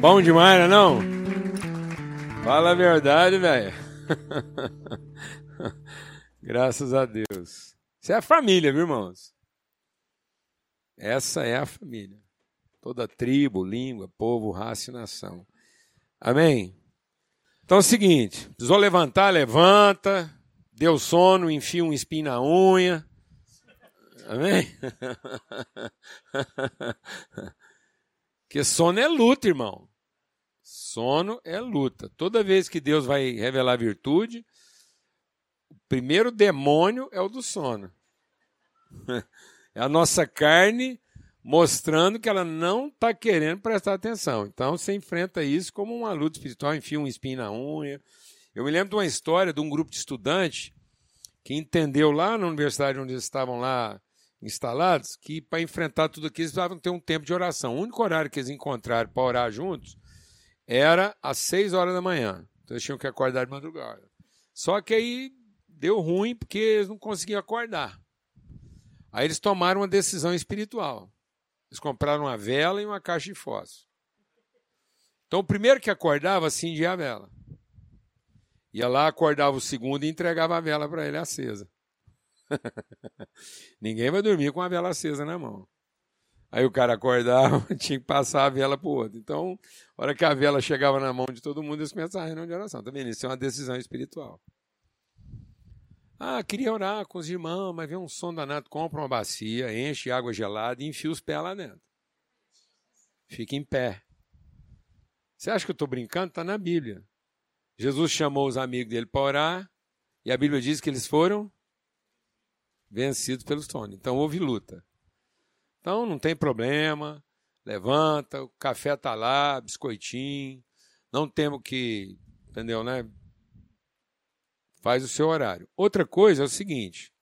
Bom demais, né, não? Fala a verdade, velho. Graças a Deus. Isso é a família, viu, irmãos? Essa é a família. Toda tribo, língua, povo, raça e nação. Amém? Então é o seguinte: precisou levantar, levanta. Deu sono, enfia um espinho na unha. Amém? Porque sono é luta, irmão. Sono é luta. Toda vez que Deus vai revelar virtude, o primeiro demônio é o do sono. É a nossa carne mostrando que ela não está querendo prestar atenção. Então você enfrenta isso como uma luta espiritual, enfia um espinho na unha. Eu me lembro de uma história de um grupo de estudantes que entendeu lá na universidade onde eles estavam lá instalados que para enfrentar tudo aquilo eles precisavam ter um tempo de oração. O único horário que eles encontraram para orar juntos era às seis horas da manhã. Então eles tinham que acordar de madrugada. Só que aí deu ruim porque eles não conseguiam acordar. Aí eles tomaram uma decisão espiritual. Eles compraram uma vela e uma caixa de fósforo. Então, o primeiro que acordava acendia a vela. Ia lá, acordava o segundo e entregava a vela para ele acesa. Ninguém vai dormir com a vela acesa na mão. Aí o cara acordava, tinha que passar a vela para o outro. Então, a hora que a vela chegava na mão de todo mundo, eles começavam a reunião de oração. Tá vendo? Isso é uma decisão espiritual. Ah, queria orar com os irmãos, mas vem um som danado, compra uma bacia, enche água gelada e enfia os pés lá dentro. Fica em pé. Você acha que eu estou brincando? Está na Bíblia. Jesus chamou os amigos dele para orar e a Bíblia diz que eles foram vencidos pelos sono. Então houve luta. Então não tem problema, levanta, o café está lá, biscoitinho, não temos que, entendeu, né? Faz o seu horário. Outra coisa é o seguinte.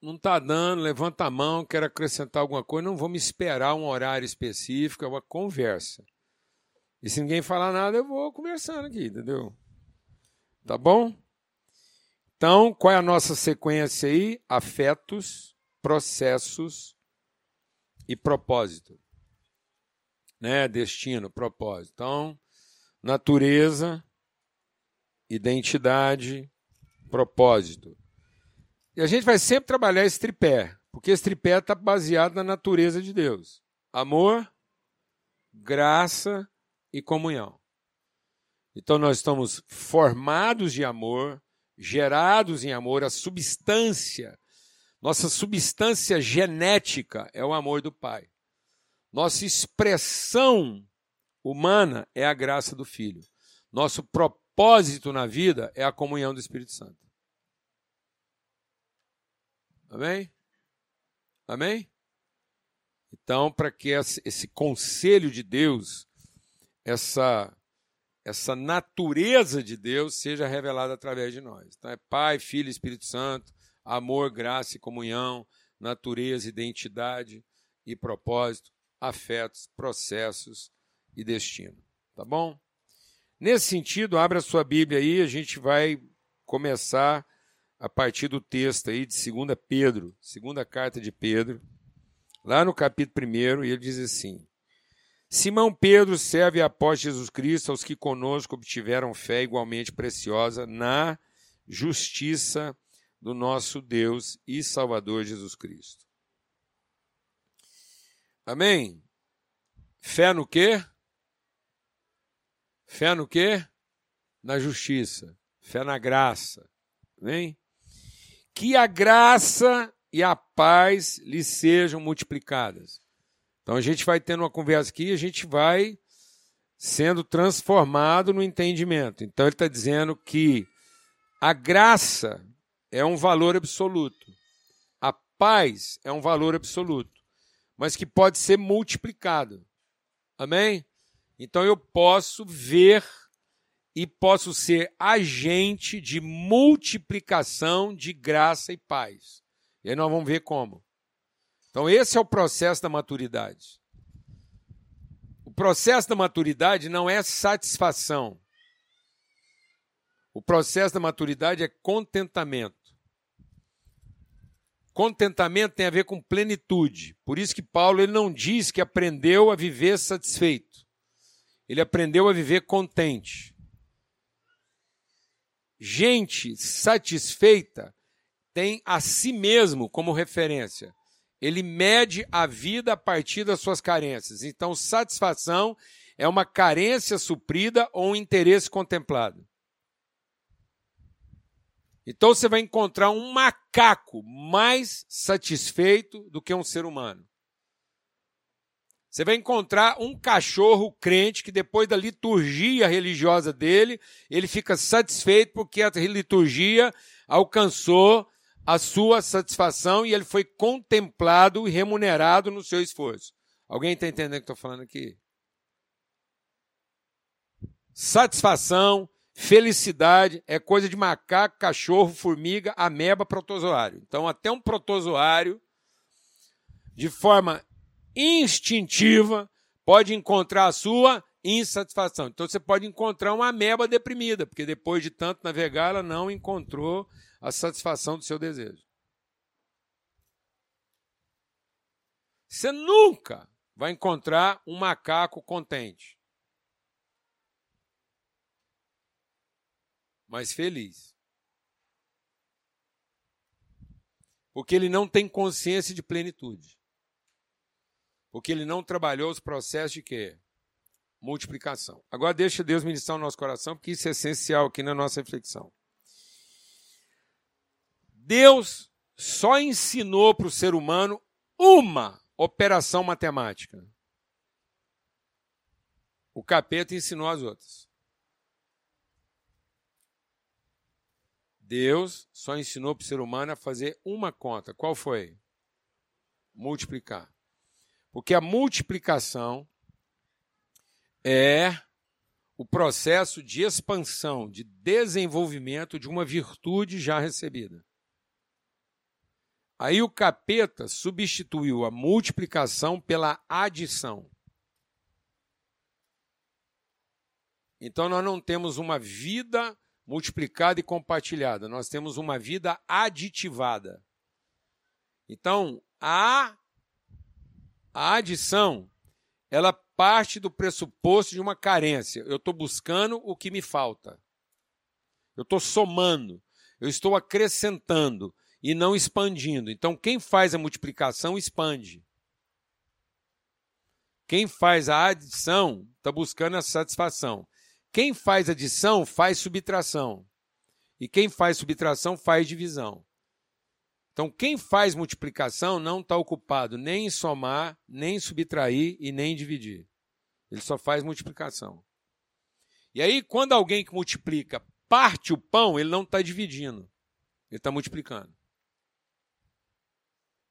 Não está dando, levanta a mão, quer acrescentar alguma coisa, não vamos esperar um horário específico, é uma conversa. E se ninguém falar nada, eu vou conversando aqui, entendeu? Tá bom? Então, qual é a nossa sequência aí? Afetos, processos e propósito. Né? Destino, propósito. Então, natureza, identidade, propósito. E a gente vai sempre trabalhar esse tripé, porque esse tripé está baseado na natureza de Deus: amor, graça e comunhão. Então nós estamos formados de amor, gerados em amor, a substância, nossa substância genética é o amor do Pai. Nossa expressão humana é a graça do Filho. Nosso propósito na vida é a comunhão do Espírito Santo. Amém? Amém? Então, para que esse conselho de Deus, essa essa natureza de Deus seja revelada através de nós. Então é Pai, Filho Espírito Santo, amor, graça e comunhão, natureza, identidade e propósito, afetos, processos e destino. Tá bom? Nesse sentido, abra sua Bíblia aí, a gente vai começar a partir do texto aí de 2 Pedro, segunda carta de Pedro, lá no capítulo 1, e ele diz assim: Simão Pedro serve após Jesus Cristo aos que conosco obtiveram fé igualmente preciosa na justiça do nosso Deus e Salvador Jesus Cristo. Amém? Fé no quê? Fé no quê? Na justiça. Fé na graça. Amém? Que a graça e a paz lhe sejam multiplicadas. Então a gente vai tendo uma conversa aqui, a gente vai sendo transformado no entendimento. Então ele está dizendo que a graça é um valor absoluto, a paz é um valor absoluto, mas que pode ser multiplicado. Amém? Então eu posso ver e posso ser agente de multiplicação de graça e paz. E aí nós vamos ver como. Então, esse é o processo da maturidade. O processo da maturidade não é satisfação. O processo da maturidade é contentamento. Contentamento tem a ver com plenitude. Por isso que Paulo ele não diz que aprendeu a viver satisfeito. Ele aprendeu a viver contente. Gente satisfeita tem a si mesmo como referência. Ele mede a vida a partir das suas carências. Então, satisfação é uma carência suprida ou um interesse contemplado. Então você vai encontrar um macaco mais satisfeito do que um ser humano. Você vai encontrar um cachorro crente que depois da liturgia religiosa dele, ele fica satisfeito porque a liturgia alcançou a sua satisfação e ele foi contemplado e remunerado no seu esforço. Alguém está entendendo o que estou falando aqui? Satisfação, Felicidade é coisa de macaco, cachorro, formiga, ameba, protozoário. Então, até um protozoário, de forma instintiva, pode encontrar a sua insatisfação. Então, você pode encontrar uma ameba deprimida, porque depois de tanto navegar, ela não encontrou a satisfação do seu desejo. Você nunca vai encontrar um macaco contente. mas feliz. Porque ele não tem consciência de plenitude. Porque ele não trabalhou os processos de quê? Multiplicação. Agora deixa Deus ministrar o nosso coração, porque isso é essencial aqui na nossa reflexão. Deus só ensinou para o ser humano uma operação matemática. O capeta ensinou as outras. Deus só ensinou para o ser humano a fazer uma conta. Qual foi? Multiplicar. Porque a multiplicação é o processo de expansão, de desenvolvimento de uma virtude já recebida. Aí o capeta substituiu a multiplicação pela adição. Então nós não temos uma vida multiplicada e compartilhada. Nós temos uma vida aditivada. Então, a, a adição, ela parte do pressuposto de uma carência. Eu estou buscando o que me falta. Eu estou somando. Eu estou acrescentando e não expandindo. Então, quem faz a multiplicação expande. Quem faz a adição está buscando a satisfação. Quem faz adição faz subtração. E quem faz subtração faz divisão. Então, quem faz multiplicação não está ocupado nem em somar, nem em subtrair e nem em dividir. Ele só faz multiplicação. E aí, quando alguém que multiplica parte o pão, ele não está dividindo, ele está multiplicando.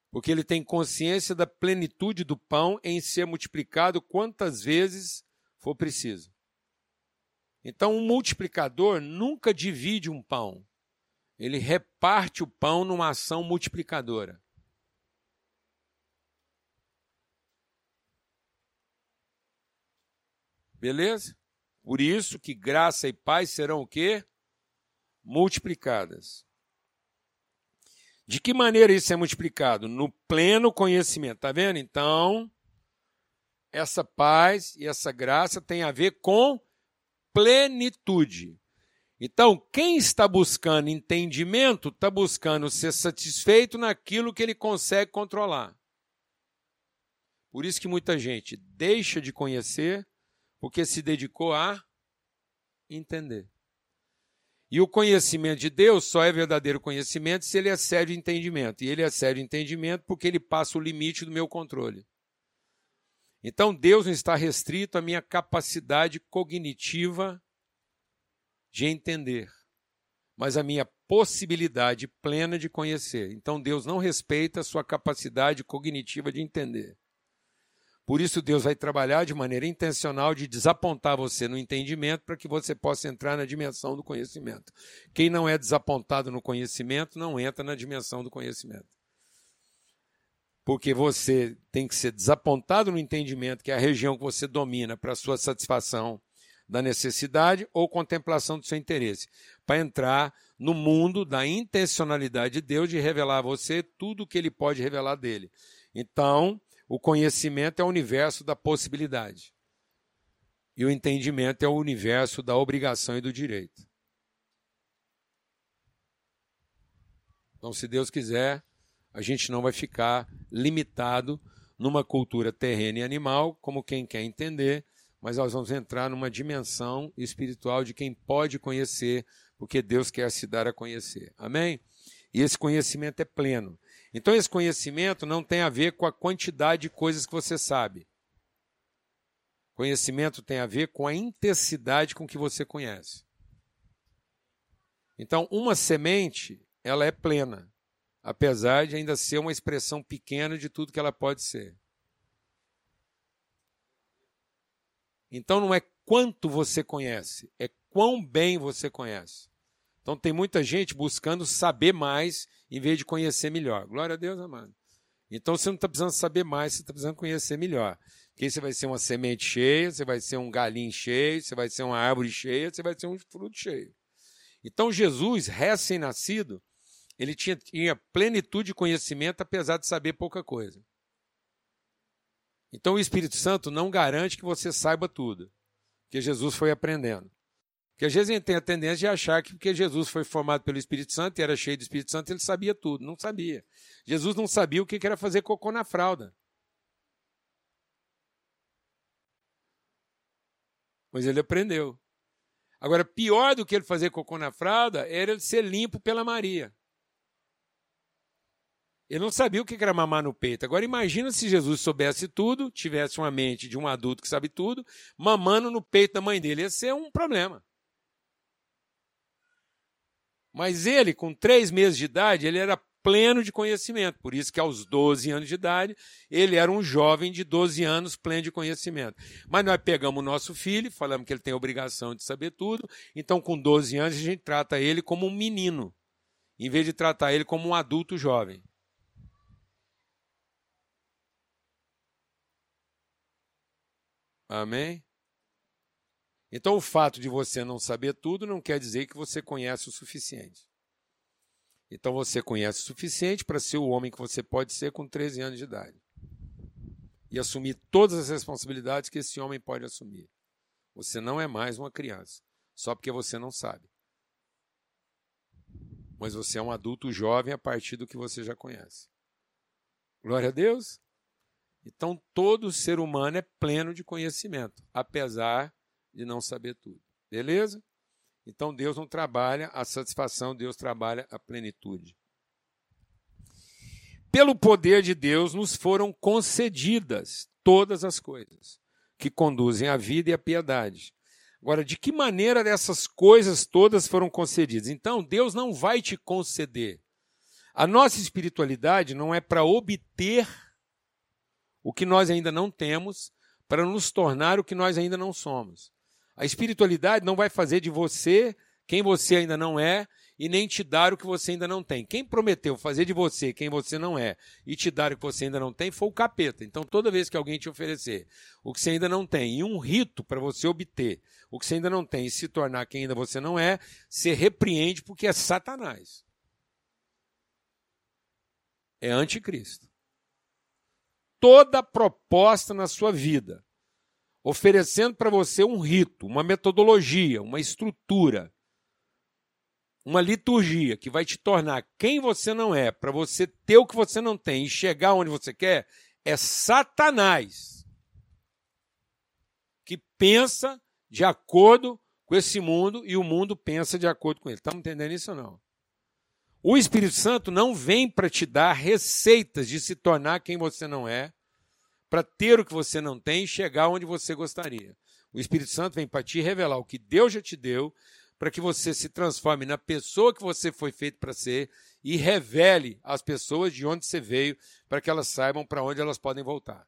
Porque ele tem consciência da plenitude do pão em ser multiplicado quantas vezes for preciso. Então, um multiplicador nunca divide um pão. Ele reparte o pão numa ação multiplicadora. Beleza? Por isso que graça e paz serão o quê? Multiplicadas. De que maneira isso é multiplicado? No pleno conhecimento. Tá vendo? Então, essa paz e essa graça tem a ver com plenitude. Então, quem está buscando entendimento está buscando ser satisfeito naquilo que ele consegue controlar. Por isso que muita gente deixa de conhecer porque se dedicou a entender. E o conhecimento de Deus só é verdadeiro conhecimento se ele excede o entendimento. E ele excede o entendimento porque ele passa o limite do meu controle. Então Deus não está restrito à minha capacidade cognitiva de entender, mas à minha possibilidade plena de conhecer. Então Deus não respeita a sua capacidade cognitiva de entender. Por isso Deus vai trabalhar de maneira intencional de desapontar você no entendimento para que você possa entrar na dimensão do conhecimento. Quem não é desapontado no conhecimento não entra na dimensão do conhecimento porque você tem que ser desapontado no entendimento, que é a região que você domina para sua satisfação da necessidade ou contemplação do seu interesse. para entrar no mundo da intencionalidade de Deus de revelar a você tudo o que ele pode revelar dele. Então, o conhecimento é o universo da possibilidade. E o entendimento é o universo da obrigação e do direito. Então, se Deus quiser, a gente não vai ficar limitado numa cultura terrena e animal, como quem quer entender, mas nós vamos entrar numa dimensão espiritual de quem pode conhecer, porque Deus quer se dar a conhecer. Amém? E esse conhecimento é pleno. Então, esse conhecimento não tem a ver com a quantidade de coisas que você sabe. Conhecimento tem a ver com a intensidade com que você conhece. Então, uma semente, ela é plena, apesar de ainda ser uma expressão pequena de tudo que ela pode ser. Então não é quanto você conhece, é quão bem você conhece. Então tem muita gente buscando saber mais em vez de conhecer melhor. Glória a Deus, amado. Então você não está precisando saber mais, você está precisando conhecer melhor. Porque você vai ser uma semente cheia, você vai ser um galinho cheio, você vai ser uma árvore cheia, você vai ser um fruto cheio. Então Jesus, recém-nascido, ele tinha, tinha plenitude de conhecimento, apesar de saber pouca coisa. Então o Espírito Santo não garante que você saiba tudo, porque Jesus foi aprendendo. Porque às vezes a gente tem a tendência de achar que porque Jesus foi formado pelo Espírito Santo e era cheio do Espírito Santo, ele sabia tudo. Não sabia. Jesus não sabia o que era fazer cocô na fralda. Mas ele aprendeu. Agora, pior do que ele fazer cocô na fralda era ele ser limpo pela Maria. Ele não sabia o que era mamar no peito. Agora imagina se Jesus soubesse tudo, tivesse uma mente de um adulto que sabe tudo, mamando no peito da mãe dele. Ia ser um problema. Mas ele, com três meses de idade, ele era pleno de conhecimento. Por isso que aos 12 anos de idade, ele era um jovem de 12 anos pleno de conhecimento. Mas nós pegamos o nosso filho, falamos que ele tem obrigação de saber tudo, então com 12 anos a gente trata ele como um menino, em vez de tratar ele como um adulto jovem. Amém? Então, o fato de você não saber tudo não quer dizer que você conhece o suficiente. Então, você conhece o suficiente para ser o homem que você pode ser com 13 anos de idade. E assumir todas as responsabilidades que esse homem pode assumir. Você não é mais uma criança, só porque você não sabe. Mas você é um adulto jovem a partir do que você já conhece. Glória a Deus. Então, todo ser humano é pleno de conhecimento, apesar de não saber tudo. Beleza? Então, Deus não trabalha a satisfação, Deus trabalha a plenitude. Pelo poder de Deus nos foram concedidas todas as coisas que conduzem à vida e à piedade. Agora, de que maneira essas coisas todas foram concedidas? Então, Deus não vai te conceder. A nossa espiritualidade não é para obter o que nós ainda não temos para nos tornar o que nós ainda não somos. A espiritualidade não vai fazer de você quem você ainda não é e nem te dar o que você ainda não tem. Quem prometeu fazer de você quem você não é e te dar o que você ainda não tem foi o capeta. Então, toda vez que alguém te oferecer o que você ainda não tem e um rito para você obter o que você ainda não tem e se tornar quem ainda você não é, você repreende porque é Satanás. É anticristo toda proposta na sua vida, oferecendo para você um rito, uma metodologia, uma estrutura, uma liturgia que vai te tornar quem você não é, para você ter o que você não tem e chegar onde você quer, é Satanás que pensa de acordo com esse mundo e o mundo pensa de acordo com ele. Estamos entendendo isso ou não? O Espírito Santo não vem para te dar receitas de se tornar quem você não é, para ter o que você não tem e chegar onde você gostaria. O Espírito Santo vem para te revelar o que Deus já te deu, para que você se transforme na pessoa que você foi feito para ser e revele às pessoas de onde você veio, para que elas saibam para onde elas podem voltar.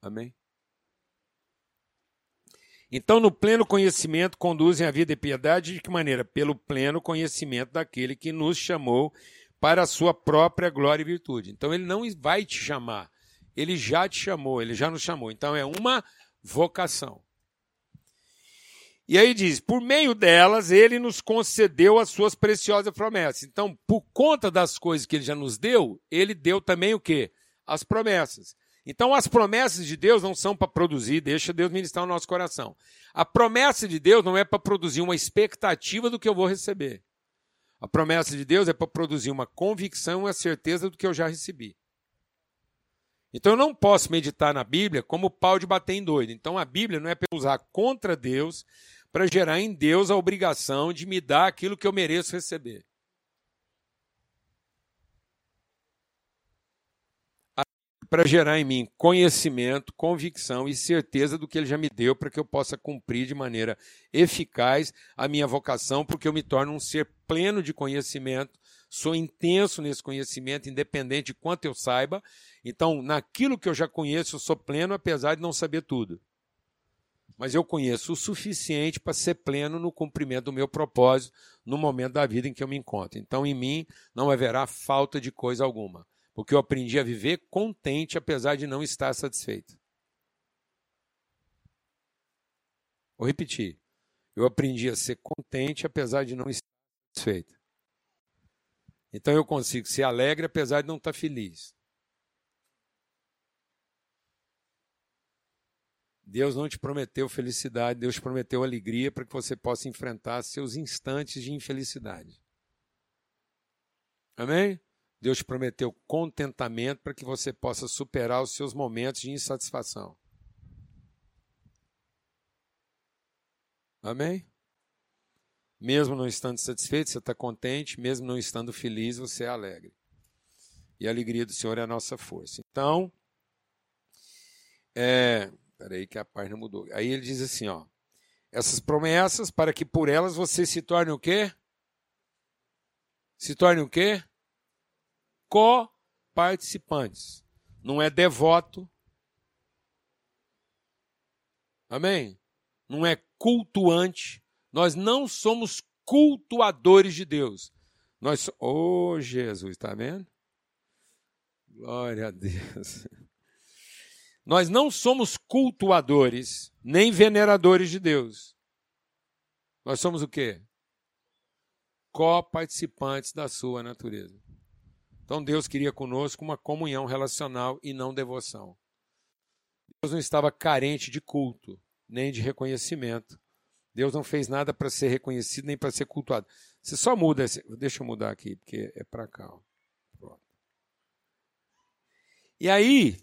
Amém? Então, no pleno conhecimento, conduzem a vida e piedade de que maneira? Pelo pleno conhecimento daquele que nos chamou para a sua própria glória e virtude. Então, ele não vai te chamar, ele já te chamou, ele já nos chamou. Então, é uma vocação. E aí diz: por meio delas, ele nos concedeu as suas preciosas promessas. Então, por conta das coisas que ele já nos deu, ele deu também o quê? As promessas. Então, as promessas de Deus não são para produzir, deixa Deus ministrar o nosso coração. A promessa de Deus não é para produzir uma expectativa do que eu vou receber. A promessa de Deus é para produzir uma convicção e uma certeza do que eu já recebi. Então eu não posso meditar na Bíblia como pau de bater em doido. Então a Bíblia não é para usar contra Deus para gerar em Deus a obrigação de me dar aquilo que eu mereço receber. Para gerar em mim conhecimento, convicção e certeza do que ele já me deu para que eu possa cumprir de maneira eficaz a minha vocação, porque eu me torno um ser pleno de conhecimento, sou intenso nesse conhecimento, independente de quanto eu saiba. Então, naquilo que eu já conheço, eu sou pleno, apesar de não saber tudo mas eu conheço o suficiente para ser pleno no cumprimento do meu propósito no momento da vida em que eu me encontro. Então, em mim não haverá falta de coisa alguma, porque eu aprendi a viver contente apesar de não estar satisfeito. Vou repetir. Eu aprendi a ser contente apesar de não estar satisfeito. Então eu consigo ser alegre apesar de não estar feliz. Deus não te prometeu felicidade, Deus te prometeu alegria para que você possa enfrentar seus instantes de infelicidade. Amém? Deus te prometeu contentamento para que você possa superar os seus momentos de insatisfação. Amém? Mesmo não estando satisfeito, você está contente, mesmo não estando feliz, você é alegre. E a alegria do Senhor é a nossa força. Então, é, Peraí que a página mudou. Aí ele diz assim, ó. Essas promessas para que por elas você se torne o quê? Se torne o quê? Co-participantes. Não é devoto. Amém? Não é cultuante. Nós não somos cultuadores de Deus. Nós, oh Jesus, está vendo? Glória a Deus. Nós não somos cultuadores, nem veneradores de Deus. Nós somos o quê? Co-participantes da sua natureza. Então Deus queria conosco uma comunhão relacional e não devoção. Deus não estava carente de culto, nem de reconhecimento. Deus não fez nada para ser reconhecido nem para ser cultuado. Você só muda, deixa eu mudar aqui, porque é para cá. Pronto. E aí,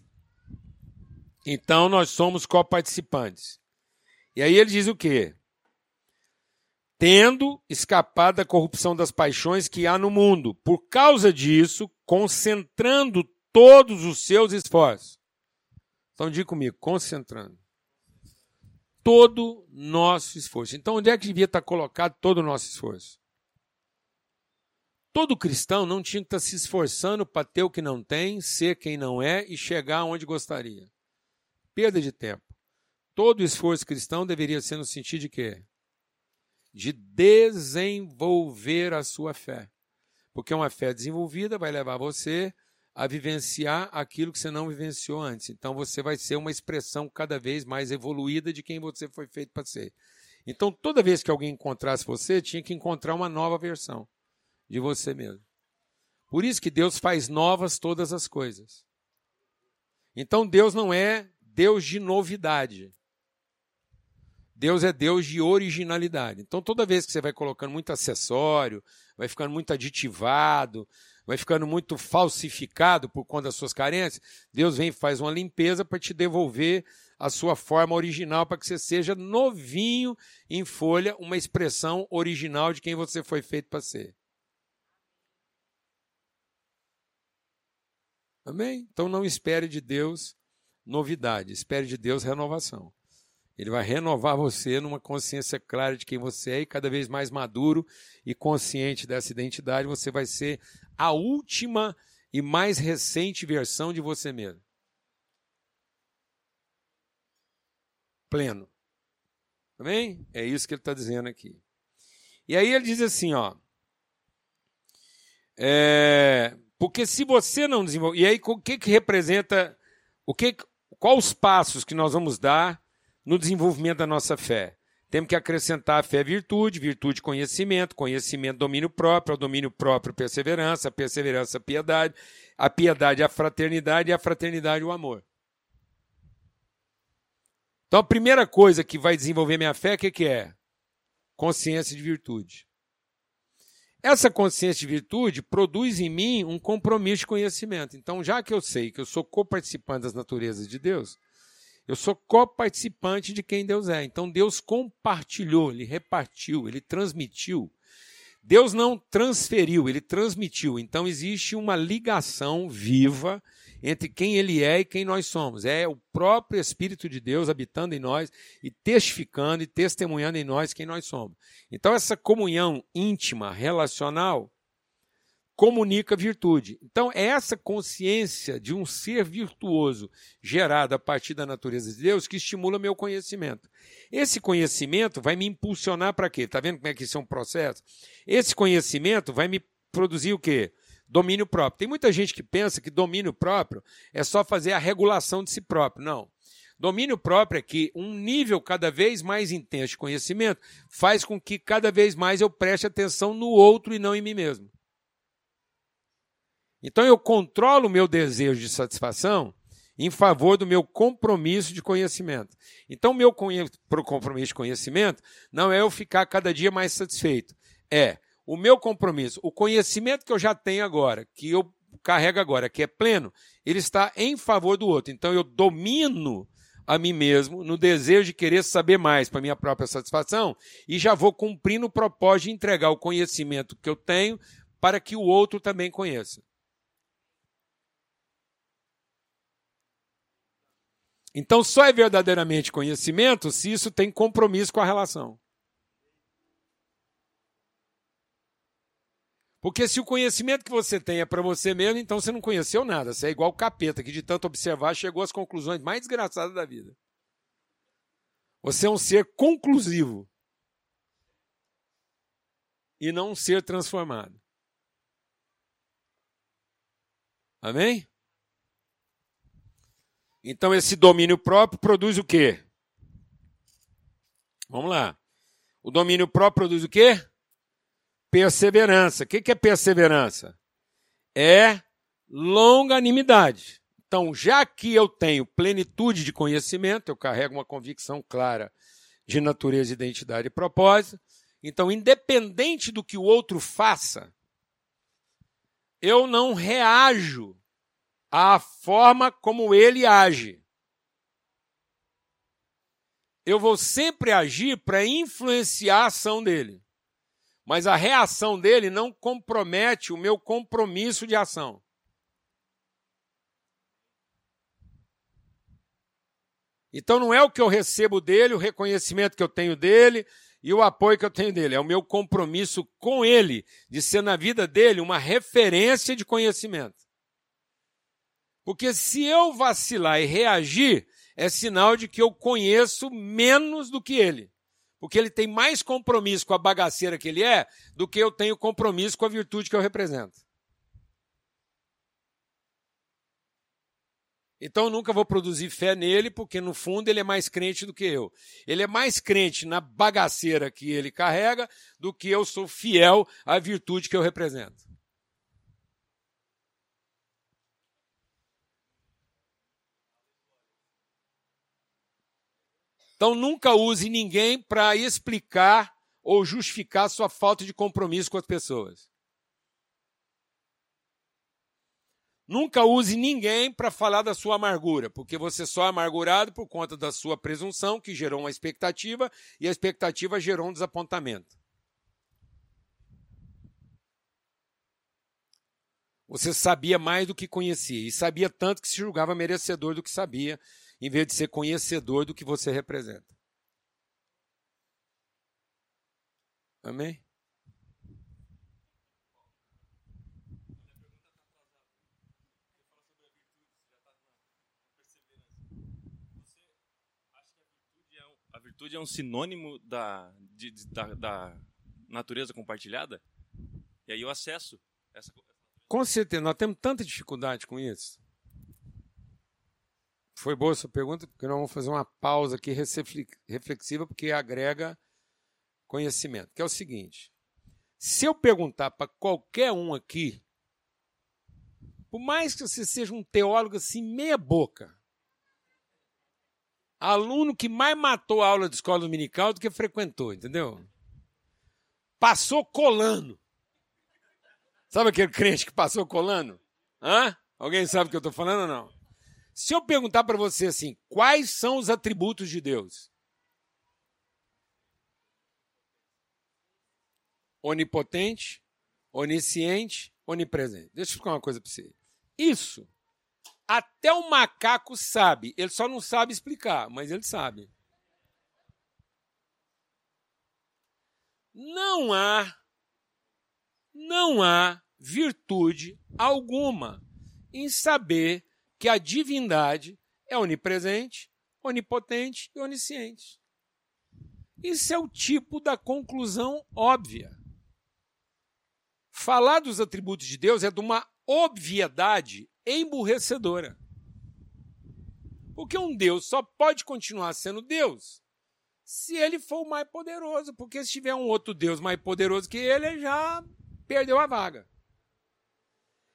então nós somos coparticipantes. E aí ele diz o quê? Tendo escapado da corrupção das paixões que há no mundo, por causa disso, concentrando todos os seus esforços. Então diga comigo, concentrando. Todo nosso esforço. Então onde é que devia estar colocado todo o nosso esforço? Todo cristão não tinha que estar se esforçando para ter o que não tem, ser quem não é e chegar onde gostaria perda de tempo. Todo esforço cristão deveria ser no sentido de quê? De desenvolver a sua fé. Porque uma fé desenvolvida vai levar você a vivenciar aquilo que você não vivenciou antes. Então você vai ser uma expressão cada vez mais evoluída de quem você foi feito para ser. Então toda vez que alguém encontrasse você, tinha que encontrar uma nova versão de você mesmo. Por isso que Deus faz novas todas as coisas. Então Deus não é Deus de novidade. Deus é Deus de originalidade. Então, toda vez que você vai colocando muito acessório, vai ficando muito aditivado, vai ficando muito falsificado por conta das suas carências, Deus vem e faz uma limpeza para te devolver a sua forma original, para que você seja novinho em folha, uma expressão original de quem você foi feito para ser. Amém? Então, não espere de Deus novidade. Espere de Deus renovação. Ele vai renovar você numa consciência clara de quem você é e cada vez mais maduro e consciente dessa identidade, você vai ser a última e mais recente versão de você mesmo. Pleno. Amém? É isso que ele está dizendo aqui. E aí ele diz assim, ó. É, porque se você não desenvolver. E aí, o que, que representa. O que, Quais os passos que nós vamos dar no desenvolvimento da nossa fé? Temos que acrescentar a fé virtude, virtude conhecimento, conhecimento domínio próprio, o domínio próprio perseverança, a perseverança piedade, a piedade a fraternidade e a fraternidade o amor. Então a primeira coisa que vai desenvolver minha fé, o que, que é? Consciência de virtude. Essa consciência de virtude produz em mim um compromisso de conhecimento. Então, já que eu sei que eu sou coparticipante das naturezas de Deus, eu sou coparticipante de quem Deus é. Então Deus compartilhou, ele repartiu, ele transmitiu. Deus não transferiu, ele transmitiu. Então existe uma ligação viva entre quem ele é e quem nós somos. É o próprio Espírito de Deus habitando em nós e testificando e testemunhando em nós quem nós somos. Então essa comunhão íntima, relacional, comunica virtude. Então, é essa consciência de um ser virtuoso gerada a partir da natureza de Deus que estimula meu conhecimento. Esse conhecimento vai me impulsionar para quê? Está vendo como é que isso é um processo? Esse conhecimento vai me produzir o quê? Domínio próprio. Tem muita gente que pensa que domínio próprio é só fazer a regulação de si próprio. Não. Domínio próprio é que um nível cada vez mais intenso de conhecimento faz com que cada vez mais eu preste atenção no outro e não em mim mesmo. Então eu controlo o meu desejo de satisfação em favor do meu compromisso de conhecimento. Então, meu compromisso de conhecimento não é eu ficar cada dia mais satisfeito. É o meu compromisso, o conhecimento que eu já tenho agora, que eu carrego agora, que é pleno, ele está em favor do outro. Então, eu domino a mim mesmo no desejo de querer saber mais para minha própria satisfação e já vou cumprindo o propósito de entregar o conhecimento que eu tenho para que o outro também conheça. Então só é verdadeiramente conhecimento se isso tem compromisso com a relação. Porque se o conhecimento que você tem é para você mesmo, então você não conheceu nada. Você é igual o capeta, que de tanto observar chegou às conclusões mais desgraçadas da vida. Você é um ser conclusivo. E não um ser transformado. Amém? Então esse domínio próprio produz o quê? Vamos lá. O domínio próprio produz o quê? Perseverança. O que é perseverança? É longanimidade. Então, já que eu tenho plenitude de conhecimento, eu carrego uma convicção clara de natureza, identidade e propósito. Então, independente do que o outro faça, eu não reajo à forma como ele age. Eu vou sempre agir para influenciar a ação dele. Mas a reação dele não compromete o meu compromisso de ação. Então não é o que eu recebo dele, o reconhecimento que eu tenho dele e o apoio que eu tenho dele. É o meu compromisso com ele, de ser na vida dele uma referência de conhecimento. Porque se eu vacilar e reagir, é sinal de que eu conheço menos do que ele. Porque ele tem mais compromisso com a bagaceira que ele é do que eu tenho compromisso com a virtude que eu represento. Então eu nunca vou produzir fé nele, porque no fundo ele é mais crente do que eu. Ele é mais crente na bagaceira que ele carrega do que eu sou fiel à virtude que eu represento. Então nunca use ninguém para explicar ou justificar sua falta de compromisso com as pessoas. Nunca use ninguém para falar da sua amargura, porque você só é amargurado por conta da sua presunção, que gerou uma expectativa, e a expectativa gerou um desapontamento. Você sabia mais do que conhecia, e sabia tanto que se julgava merecedor do que sabia, em vez de ser conhecedor do que você representa. Amém? A virtude é um sinônimo da, de, da, da natureza compartilhada? E aí eu acesso essa. Com certeza, nós temos tanta dificuldade com isso. Foi boa essa pergunta, porque nós vamos fazer uma pausa aqui reflexiva, porque agrega conhecimento, que é o seguinte: se eu perguntar para qualquer um aqui, por mais que você seja um teólogo assim, meia boca, aluno que mais matou a aula de escola dominical do que frequentou, entendeu? Passou colando. Sabe aquele crente que passou colando? Hã? Alguém sabe o que eu estou falando ou não? Se eu perguntar para você assim, quais são os atributos de Deus? Onipotente, onisciente, onipresente. Deixa eu explicar uma coisa para você. Isso, até o macaco sabe. Ele só não sabe explicar, mas ele sabe. Não há, não há virtude alguma em saber que a divindade é onipresente, onipotente e onisciente. Isso é o tipo da conclusão óbvia. Falar dos atributos de Deus é de uma obviedade emburrecedora. Porque um Deus só pode continuar sendo Deus se ele for o mais poderoso. Porque se tiver um outro Deus mais poderoso que ele, ele já perdeu a vaga.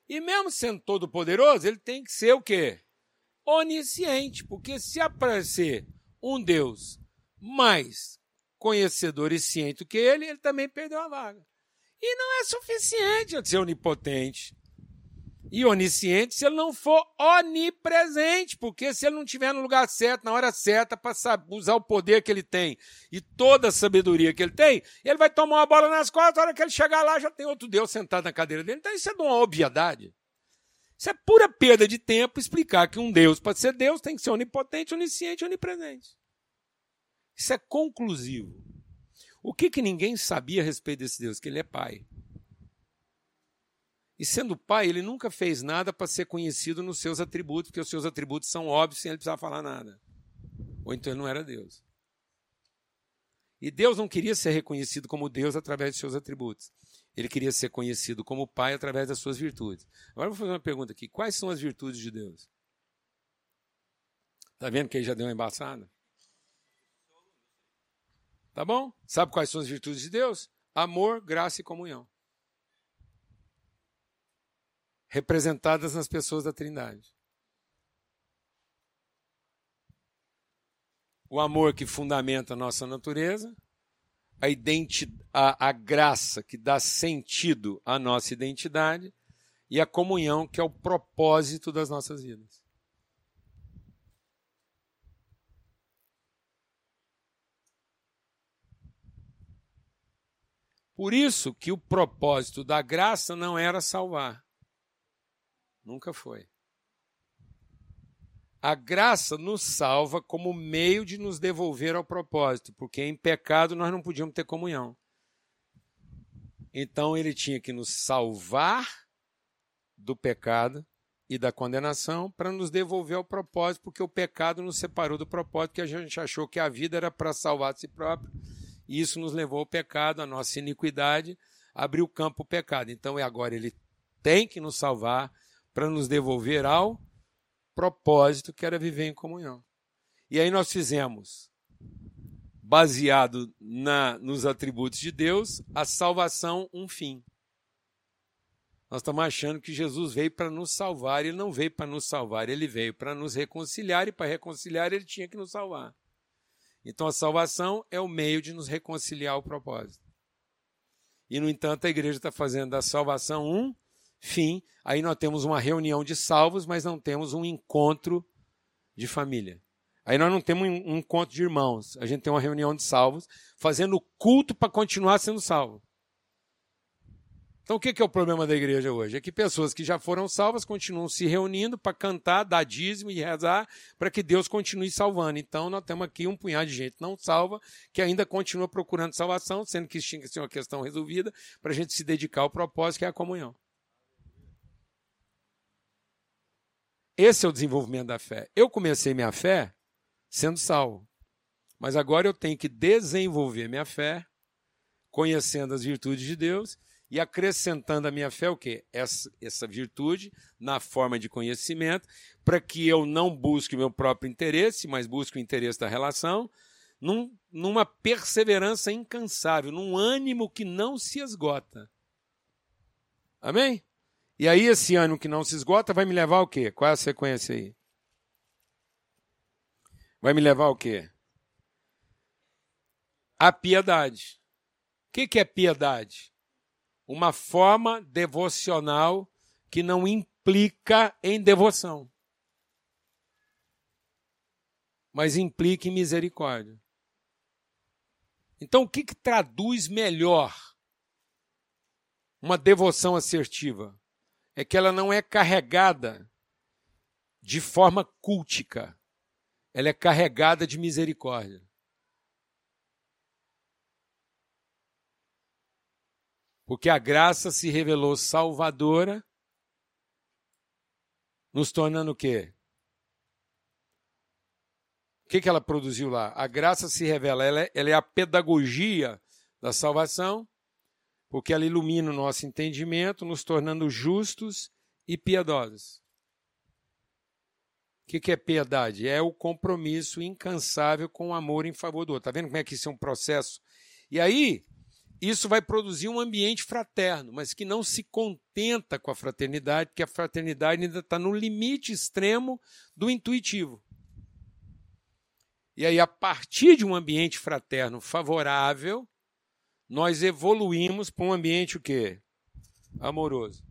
E mesmo sendo todo poderoso, ele tem que ser o quê? Onisciente, porque se aparecer um Deus mais conhecedor e ciente que ele, ele também perdeu a vaga. E não é suficiente ser onipotente e onisciente se ele não for onipresente, porque se ele não estiver no lugar certo, na hora certa, para usar o poder que ele tem e toda a sabedoria que ele tem, ele vai tomar uma bola nas costas, a hora que ele chegar lá já tem outro Deus sentado na cadeira dele. Então isso é de uma obviedade. Isso é pura perda de tempo explicar que um Deus, para ser Deus, tem que ser onipotente, onisciente e onipresente. Isso é conclusivo. O que, que ninguém sabia a respeito desse Deus? Que ele é pai. E sendo pai, ele nunca fez nada para ser conhecido nos seus atributos, porque os seus atributos são óbvios sem ele precisar falar nada. Ou então ele não era Deus. E Deus não queria ser reconhecido como Deus através de seus atributos. Ele queria ser conhecido como Pai através das suas virtudes. Agora eu vou fazer uma pergunta aqui: quais são as virtudes de Deus? Está vendo que ele já deu uma embaçada? Tá bom? Sabe quais são as virtudes de Deus? Amor, graça e comunhão representadas nas pessoas da Trindade. O amor que fundamenta a nossa natureza, a, a, a graça que dá sentido à nossa identidade e a comunhão que é o propósito das nossas vidas. Por isso que o propósito da graça não era salvar. Nunca foi. A graça nos salva como meio de nos devolver ao propósito, porque em pecado nós não podíamos ter comunhão. Então ele tinha que nos salvar do pecado e da condenação para nos devolver ao propósito, porque o pecado nos separou do propósito, que a gente achou que a vida era para salvar de si próprio, e isso nos levou ao pecado, a nossa iniquidade abriu campo para o pecado. Então agora ele tem que nos salvar para nos devolver ao propósito que era viver em comunhão. E aí nós fizemos, baseado na, nos atributos de Deus, a salvação um fim. Nós estamos achando que Jesus veio para nos salvar, ele não veio para nos salvar, ele veio para nos reconciliar, e para reconciliar ele tinha que nos salvar. Então a salvação é o meio de nos reconciliar ao propósito. E, no entanto, a igreja está fazendo da salvação um fim, aí nós temos uma reunião de salvos, mas não temos um encontro de família. Aí nós não temos um encontro de irmãos, a gente tem uma reunião de salvos, fazendo culto para continuar sendo salvo. Então o que é o problema da igreja hoje? É que pessoas que já foram salvas continuam se reunindo para cantar, dar dízimo e rezar para que Deus continue salvando. Então nós temos aqui um punhado de gente não salva que ainda continua procurando salvação, sendo que isso tinha que ser uma questão resolvida para a gente se dedicar ao propósito que é a comunhão. Esse é o desenvolvimento da fé. Eu comecei minha fé sendo salvo. Mas agora eu tenho que desenvolver minha fé, conhecendo as virtudes de Deus e acrescentando à minha fé o quê? Essa, essa virtude na forma de conhecimento, para que eu não busque o meu próprio interesse, mas busque o interesse da relação, num, numa perseverança incansável, num ânimo que não se esgota. Amém? E aí, esse ânimo que não se esgota vai me levar ao quê? Qual é a sequência aí? Vai me levar ao quê? A piedade. O que, que é piedade? Uma forma devocional que não implica em devoção, mas implica em misericórdia. Então, o que, que traduz melhor uma devoção assertiva? É que ela não é carregada de forma cultica, ela é carregada de misericórdia. Porque a graça se revelou salvadora, nos tornando o quê? O que, que ela produziu lá? A graça se revela, ela é, ela é a pedagogia da salvação, porque ela ilumina o nosso entendimento, nos tornando justos e piedosos. O que, é piedade? É o compromisso incansável com o amor em favor do outro. Está vendo como é que isso é um processo? E aí, isso vai produzir um ambiente fraterno, mas que não se contenta com a fraternidade, porque a fraternidade ainda está no limite extremo do intuitivo. E aí, a partir de um ambiente fraterno favorável, nós evoluímos para um ambiente o quê? Amoroso.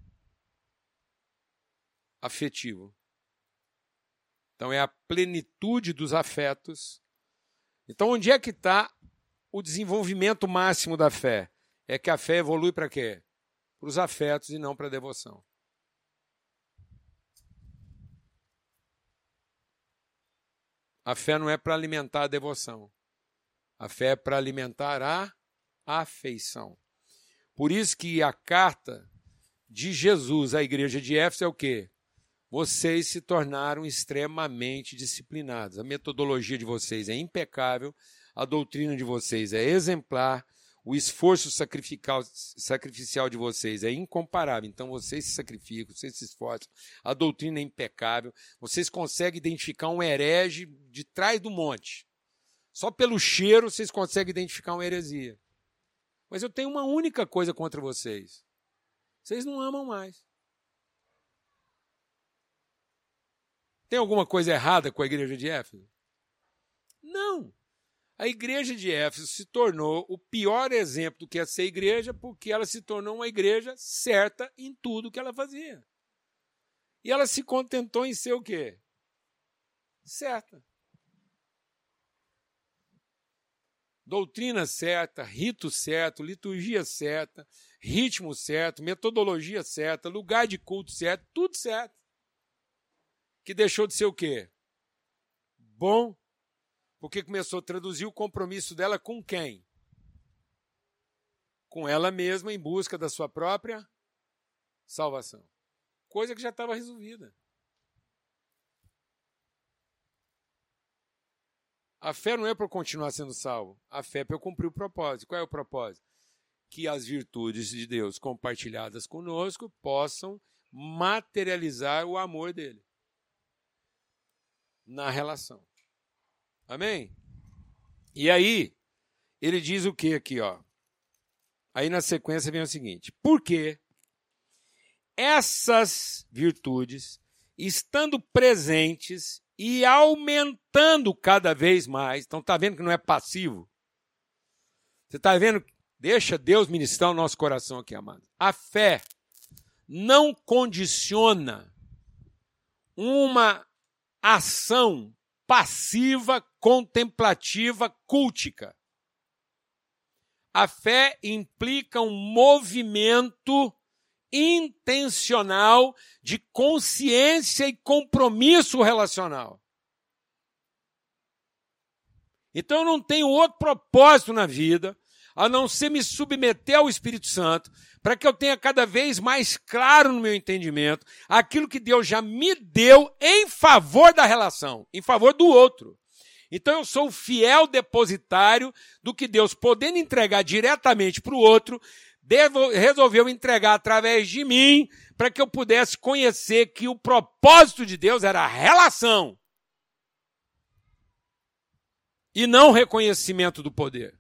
Afetivo. Então é a plenitude dos afetos. Então onde é que está o desenvolvimento máximo da fé? É que a fé evolui para quê? Para os afetos e não para a devoção. A fé não é para alimentar a devoção. A fé é para alimentar a afeição. Por isso que a carta de Jesus à igreja de Éfeso é o quê? Vocês se tornaram extremamente disciplinados. A metodologia de vocês é impecável, a doutrina de vocês é exemplar, o esforço sacrificial, de vocês é incomparável. Então vocês se sacrificam, vocês se esforçam, a doutrina é impecável, vocês conseguem identificar um herege de trás do monte. Só pelo cheiro vocês conseguem identificar uma heresia. Mas eu tenho uma única coisa contra vocês. Vocês não amam mais. Tem alguma coisa errada com a igreja de Éfeso? Não. A igreja de Éfeso se tornou o pior exemplo do que é ser igreja, porque ela se tornou uma igreja certa em tudo que ela fazia. E ela se contentou em ser o quê? Certa. Doutrina certa, rito certo, liturgia certa, ritmo certo, metodologia certa, lugar de culto certo, tudo certo. Que deixou de ser o quê? Bom porque começou a traduzir o compromisso dela com quem? Com ela mesma em busca da sua própria salvação. Coisa que já estava resolvida. A fé não é para continuar sendo salvo. A fé é para eu cumprir o propósito. Qual é o propósito? Que as virtudes de Deus compartilhadas conosco possam materializar o amor dele na relação. Amém? E aí, ele diz o que aqui, ó? Aí na sequência vem o seguinte: porque essas virtudes, estando presentes e aumentando cada vez mais, então tá vendo que não é passivo? Você está vendo? Deixa Deus ministrar o nosso coração aqui, amado. A fé não condiciona uma ação passiva, contemplativa, cultica. A fé implica um movimento intencional de consciência e compromisso relacional. Então eu não tenho outro propósito na vida a não ser me submeter ao Espírito Santo, para que eu tenha cada vez mais claro no meu entendimento aquilo que Deus já me deu em favor da relação, em favor do outro. Então eu sou o fiel depositário do que Deus, podendo entregar diretamente para o outro, resolveu entregar através de mim, para que eu pudesse conhecer que o propósito de Deus era relação e não reconhecimento do poder.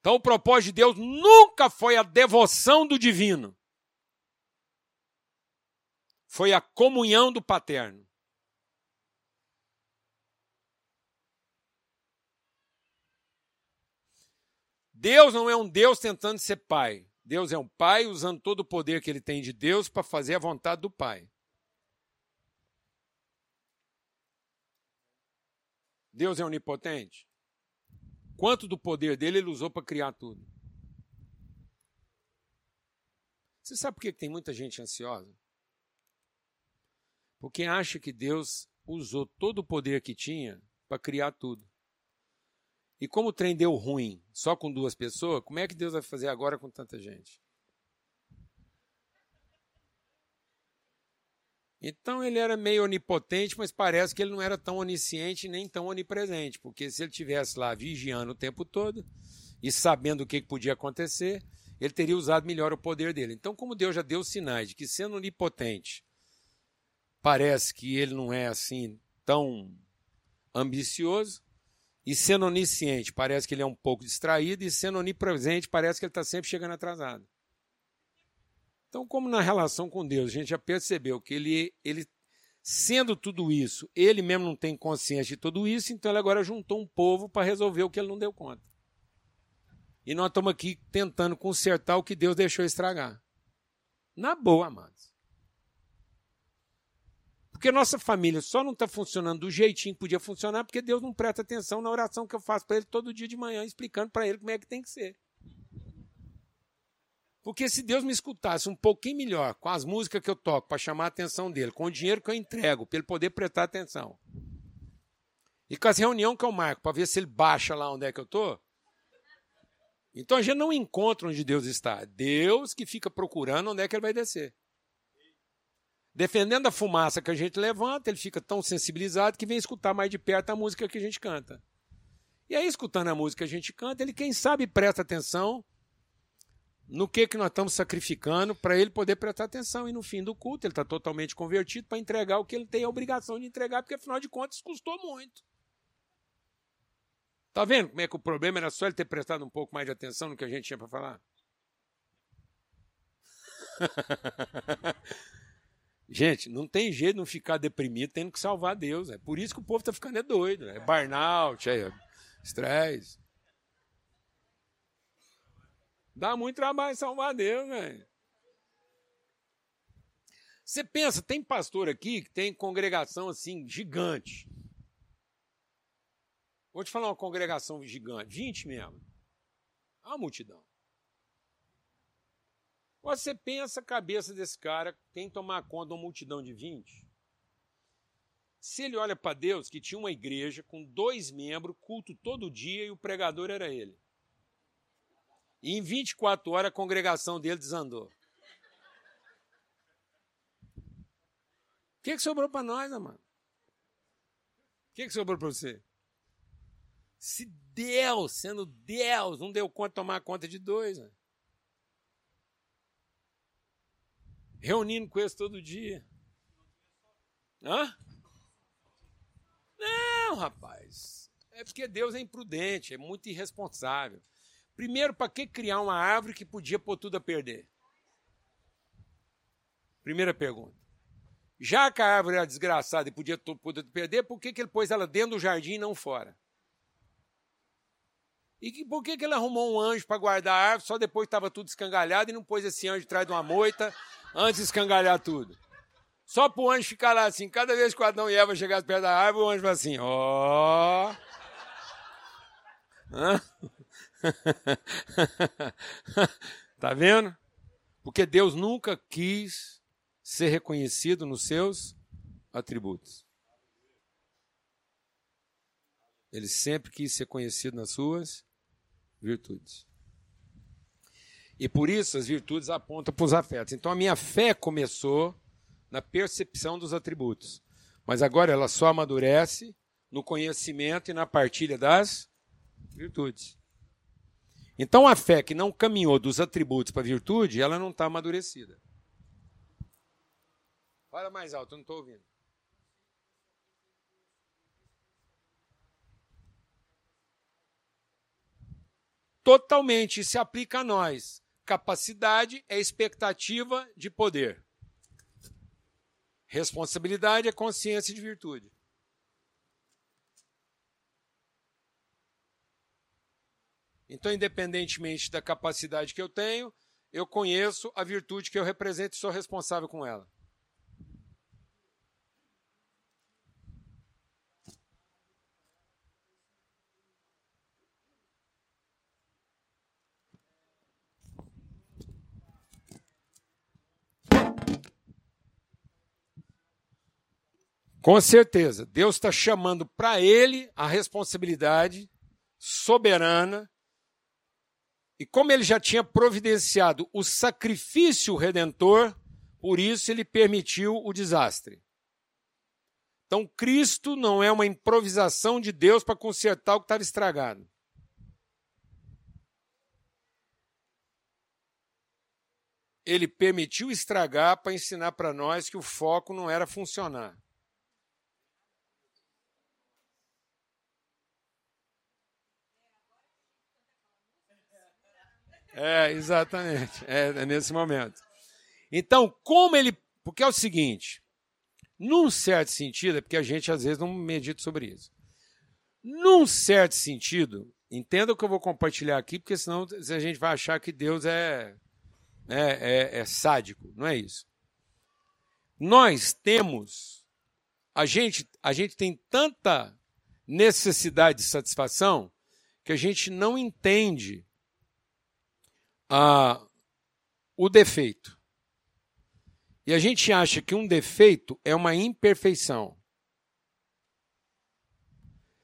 Então, o propósito de Deus nunca foi a devoção do divino, foi a comunhão do paterno. Deus não é um Deus tentando ser pai. Deus é um pai usando todo o poder que ele tem de Deus para fazer a vontade do pai. Deus é onipotente? Quanto do poder dele ele usou para criar tudo? Você sabe por que tem muita gente ansiosa? Porque acha que Deus usou todo o poder que tinha para criar tudo. E como o trem deu ruim só com duas pessoas, como é que Deus vai fazer agora com tanta gente? Então ele era meio onipotente, mas parece que ele não era tão onisciente nem tão onipresente, porque se ele tivesse lá vigiando o tempo todo e sabendo o que podia acontecer, ele teria usado melhor o poder dele. Então, como Deus já deu sinais de que sendo onipotente, parece que ele não é assim tão ambicioso, e sendo onisciente, parece que ele é um pouco distraído, e sendo onipresente, parece que ele está sempre chegando atrasado. Então, como na relação com Deus, a gente já percebeu que ele, ele, sendo tudo isso, ele mesmo não tem consciência de tudo isso, então ele agora juntou um povo para resolver o que ele não deu conta. E nós estamos aqui tentando consertar o que Deus deixou estragar. Na boa, amados. Porque nossa família só não está funcionando do jeitinho que podia funcionar porque Deus não presta atenção na oração que eu faço para ele todo dia de manhã, explicando para ele como é que tem que ser. Porque se Deus me escutasse um pouquinho melhor com as músicas que eu toco para chamar a atenção dele, com o dinheiro que eu entrego para ele poder prestar atenção, e com as reuniões que eu marco para ver se ele baixa lá onde é que eu estou, então a gente não encontra onde Deus está. Deus que fica procurando onde é que ele vai descer. Defendendo a fumaça que a gente levanta, ele fica tão sensibilizado que vem escutar mais de perto a música que a gente canta. E aí, escutando a música que a gente canta, ele, quem sabe, presta atenção no que, que nós estamos sacrificando para ele poder prestar atenção. E no fim do culto, ele está totalmente convertido para entregar o que ele tem a obrigação de entregar, porque afinal de contas custou muito. Tá vendo como é que o problema era só ele ter prestado um pouco mais de atenção no que a gente tinha para falar? Gente, não tem jeito de não ficar deprimido tendo que salvar Deus. É por isso que o povo está ficando é doido. É burnout, é estresse. Dá muito trabalho salvar Deus, velho. Você pensa, tem pastor aqui que tem congregação assim, gigante. Vou te falar uma congregação gigante, 20 mesmo. É uma multidão. Você pensa a cabeça desse cara, tem que tomar conta de uma multidão de 20? Se ele olha para Deus, que tinha uma igreja com dois membros, culto todo dia, e o pregador era ele. E em 24 horas a congregação dele desandou. O que, que sobrou para nós, amado? O que, que sobrou para você? Se Deus, sendo Deus, não deu conta de tomar conta de dois, né? Reunindo com eles todo dia. Hã? Não, rapaz. É porque Deus é imprudente, é muito irresponsável. Primeiro, para que criar uma árvore que podia pôr tudo a perder? Primeira pergunta. Já que a árvore era desgraçada e podia tudo perder, por que, que ele pôs ela dentro do jardim e não fora? E que, por que, que ele arrumou um anjo para guardar a árvore só depois estava tudo escangalhado e não pôs esse anjo atrás de uma moita antes de escangalhar tudo. Só para o anjo ficar lá assim, cada vez que o Adão e Eva chegassem perto da árvore, o anjo vai assim, ó. Oh. tá vendo? Porque Deus nunca quis ser reconhecido nos seus atributos. Ele sempre quis ser conhecido nas suas virtudes. E por isso as virtudes apontam para os afetos. Então a minha fé começou na percepção dos atributos. Mas agora ela só amadurece no conhecimento e na partilha das virtudes. Então a fé que não caminhou dos atributos para a virtude, ela não está amadurecida. Fala mais alto, eu não estou ouvindo. Totalmente, se aplica a nós. Capacidade é expectativa de poder. Responsabilidade é consciência de virtude. Então, independentemente da capacidade que eu tenho, eu conheço a virtude que eu represento e sou responsável com ela. Com certeza, Deus está chamando para ele a responsabilidade soberana. E como ele já tinha providenciado o sacrifício redentor, por isso ele permitiu o desastre. Então, Cristo não é uma improvisação de Deus para consertar o que estava estragado. Ele permitiu estragar para ensinar para nós que o foco não era funcionar. É, exatamente. É, é nesse momento. Então, como ele. Porque é o seguinte: num certo sentido, é porque a gente às vezes não medita sobre isso. Num certo sentido, entenda o que eu vou compartilhar aqui, porque senão a gente vai achar que Deus é, é, é, é sádico. Não é isso. Nós temos. A gente, a gente tem tanta necessidade de satisfação que a gente não entende ah, o defeito. E a gente acha que um defeito é uma imperfeição.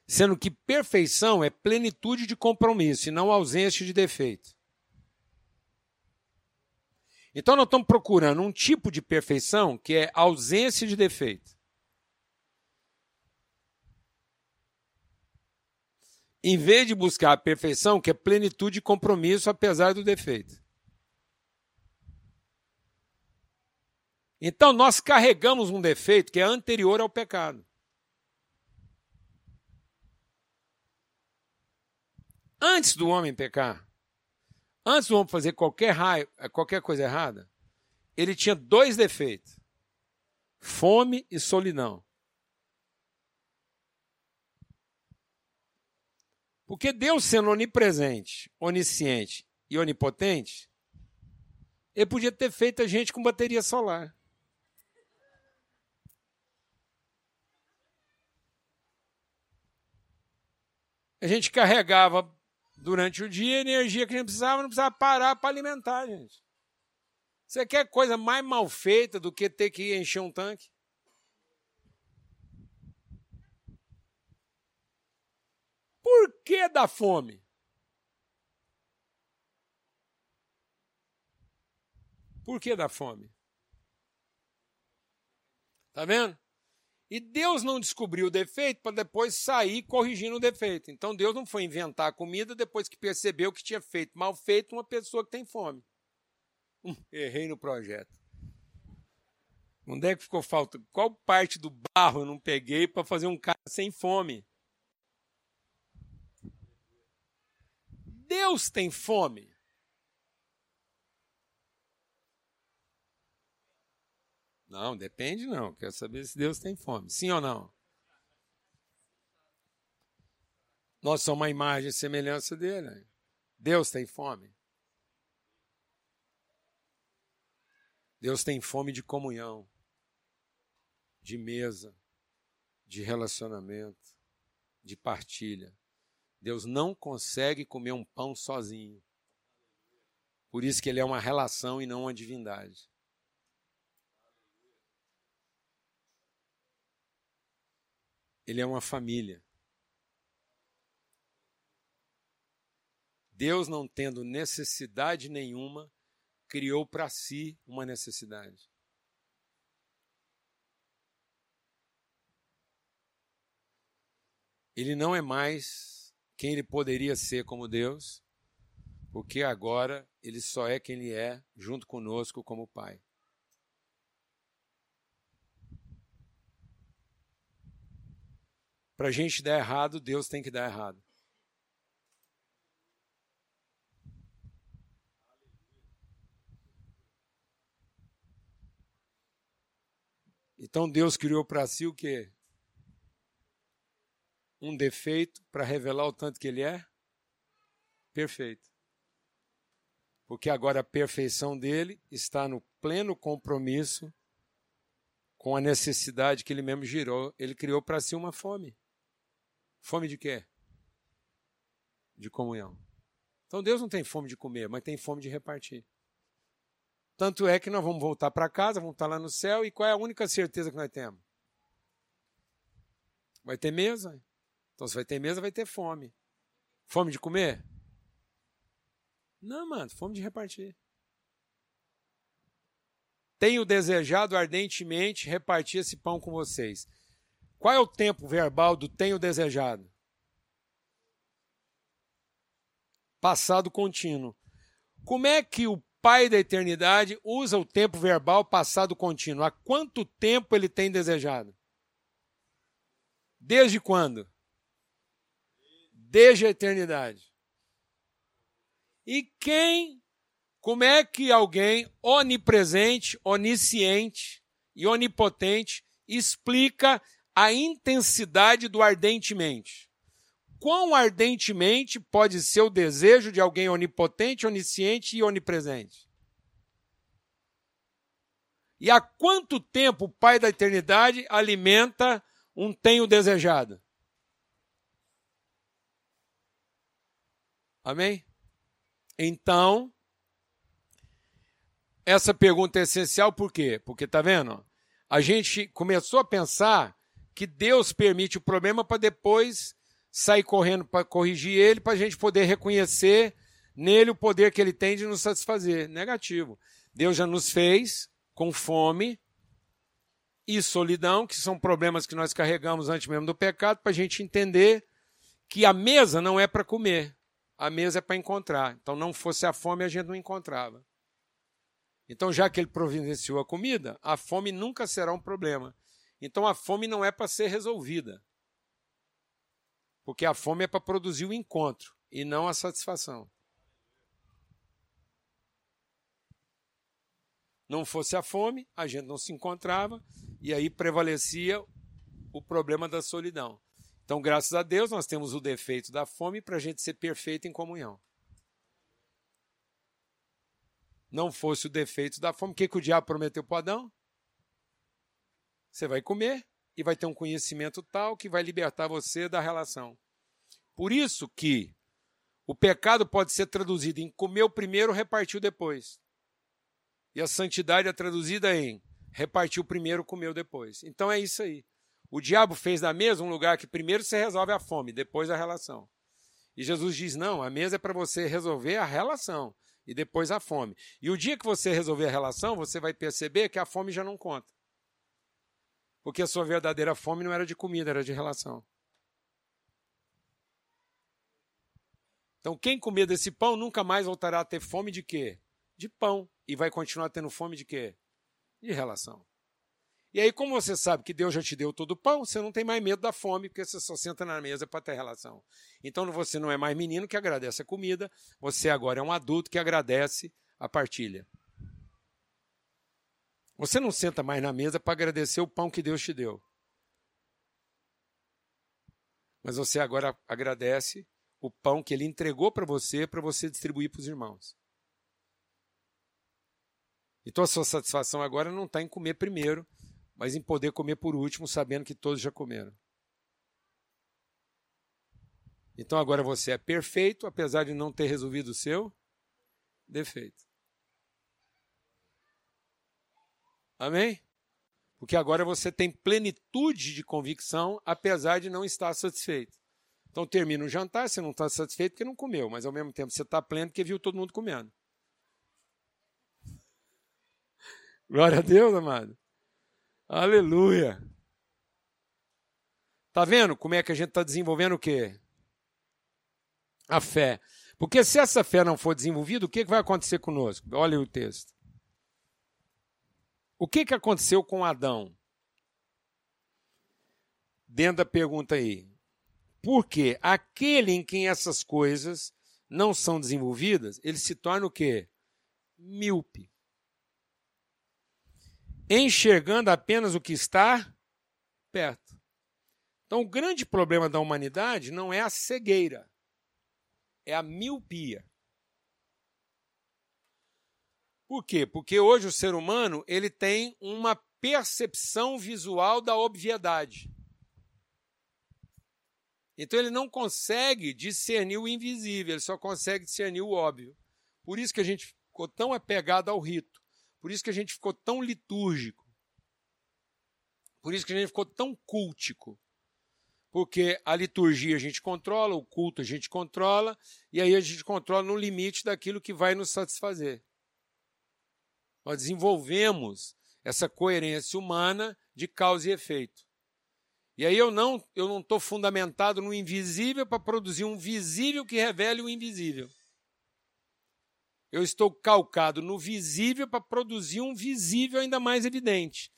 Sendo que perfeição é plenitude de compromisso e não ausência de defeito. Então nós estamos procurando um tipo de perfeição que é ausência de defeito. Em vez de buscar a perfeição, que é plenitude e compromisso, apesar do defeito. Então, nós carregamos um defeito que é anterior ao pecado. Antes do homem pecar, antes do homem fazer qualquer, raio, qualquer coisa errada, ele tinha dois defeitos: fome e solidão. Porque Deus, sendo onipresente, onisciente e onipotente, ele podia ter feito a gente com bateria solar. A gente carregava durante o dia a energia que a gente precisava, não precisava parar para alimentar, gente. Você quer coisa mais mal feita do que ter que encher um tanque? Por que da fome? Por que da fome? Tá vendo? E Deus não descobriu o defeito para depois sair corrigindo o defeito. Então Deus não foi inventar a comida depois que percebeu que tinha feito mal feito uma pessoa que tem fome. Hum, errei no projeto. Onde é que ficou falta? Qual parte do barro eu não peguei para fazer um cara sem fome? Deus tem fome? Não, depende não. Quero saber se Deus tem fome. Sim ou não? Nós somos uma imagem e semelhança dele. Deus tem fome. Deus tem fome de comunhão, de mesa, de relacionamento, de partilha. Deus não consegue comer um pão sozinho. Por isso que ele é uma relação e não uma divindade. Ele é uma família. Deus, não tendo necessidade nenhuma, criou para si uma necessidade. Ele não é mais quem ele poderia ser como Deus, porque agora ele só é quem ele é junto conosco como Pai. Para a gente dar errado, Deus tem que dar errado. Então Deus criou para si o quê? Um defeito para revelar o tanto que ele é perfeito. Porque agora a perfeição dele está no pleno compromisso com a necessidade que ele mesmo girou. Ele criou para si uma fome. Fome de quê? De comunhão. Então Deus não tem fome de comer, mas tem fome de repartir. Tanto é que nós vamos voltar para casa, vamos estar lá no céu, e qual é a única certeza que nós temos? Vai ter mesa. Então, se vai ter mesa, vai ter fome. Fome de comer? Não, mano, fome de repartir. Tenho desejado ardentemente repartir esse pão com vocês. Qual é o tempo verbal do tenho desejado? Passado contínuo. Como é que o Pai da eternidade usa o tempo verbal passado contínuo. Há quanto tempo ele tem desejado? Desde quando? Desde a eternidade. E quem, como é que alguém onipresente, onisciente e onipotente explica a intensidade do ardentemente? quão ardentemente pode ser o desejo de alguém onipotente, onisciente e onipresente? E há quanto tempo o Pai da eternidade alimenta um tenho desejado? Amém? Então, essa pergunta é essencial por quê? Porque tá vendo? A gente começou a pensar que Deus permite o problema para depois sair correndo para corrigir ele, para a gente poder reconhecer nele o poder que ele tem de nos satisfazer. Negativo. Deus já nos fez com fome e solidão, que são problemas que nós carregamos antes mesmo do pecado, para a gente entender que a mesa não é para comer, a mesa é para encontrar. Então, não fosse a fome, a gente não encontrava. Então, já que ele providenciou a comida, a fome nunca será um problema. Então, a fome não é para ser resolvida. Porque a fome é para produzir o encontro e não a satisfação. Não fosse a fome, a gente não se encontrava e aí prevalecia o problema da solidão. Então, graças a Deus, nós temos o defeito da fome para a gente ser perfeito em comunhão. Não fosse o defeito da fome, o que, que o diabo prometeu para Adão? Você vai comer e vai ter um conhecimento tal que vai libertar você da relação. Por isso que o pecado pode ser traduzido em comeu primeiro, repartiu depois. E a santidade é traduzida em repartiu primeiro, comeu depois. Então é isso aí. O diabo fez da mesa um lugar que primeiro você resolve a fome, depois a relação. E Jesus diz: não, a mesa é para você resolver a relação e depois a fome. E o dia que você resolver a relação, você vai perceber que a fome já não conta. Porque a sua verdadeira fome não era de comida, era de relação. Então, quem comer desse pão nunca mais voltará a ter fome de quê? De pão. E vai continuar tendo fome de quê? De relação. E aí, como você sabe que Deus já te deu todo o pão, você não tem mais medo da fome, porque você só senta na mesa para ter relação. Então, você não é mais menino que agradece a comida, você agora é um adulto que agradece a partilha. Você não senta mais na mesa para agradecer o pão que Deus te deu. Mas você agora agradece o pão que ele entregou para você, para você distribuir para os irmãos. Então a sua satisfação agora não está em comer primeiro, mas em poder comer por último, sabendo que todos já comeram. Então agora você é perfeito, apesar de não ter resolvido o seu defeito. Amém? Porque agora você tem plenitude de convicção, apesar de não estar satisfeito. Então termina o jantar, você não está satisfeito porque não comeu, mas ao mesmo tempo você está pleno porque viu todo mundo comendo. Glória a Deus, amado. Aleluia. Tá vendo como é que a gente está desenvolvendo o quê? A fé. Porque se essa fé não for desenvolvida, o que vai acontecer conosco? Olha o texto. O que, que aconteceu com Adão? Dentro da pergunta aí. Porque aquele em quem essas coisas não são desenvolvidas, ele se torna o quê? Míope. Enxergando apenas o que está perto. Então, o grande problema da humanidade não é a cegueira, é a miopia. Por quê? Porque hoje o ser humano ele tem uma percepção visual da obviedade. Então ele não consegue discernir o invisível, ele só consegue discernir o óbvio. Por isso que a gente ficou tão apegado ao rito, por isso que a gente ficou tão litúrgico, por isso que a gente ficou tão cultico. Porque a liturgia a gente controla, o culto a gente controla, e aí a gente controla no limite daquilo que vai nos satisfazer. Nós desenvolvemos essa coerência humana de causa e efeito. E aí eu não eu não estou fundamentado no invisível para produzir um visível que revele o invisível. Eu estou calcado no visível para produzir um visível ainda mais evidente.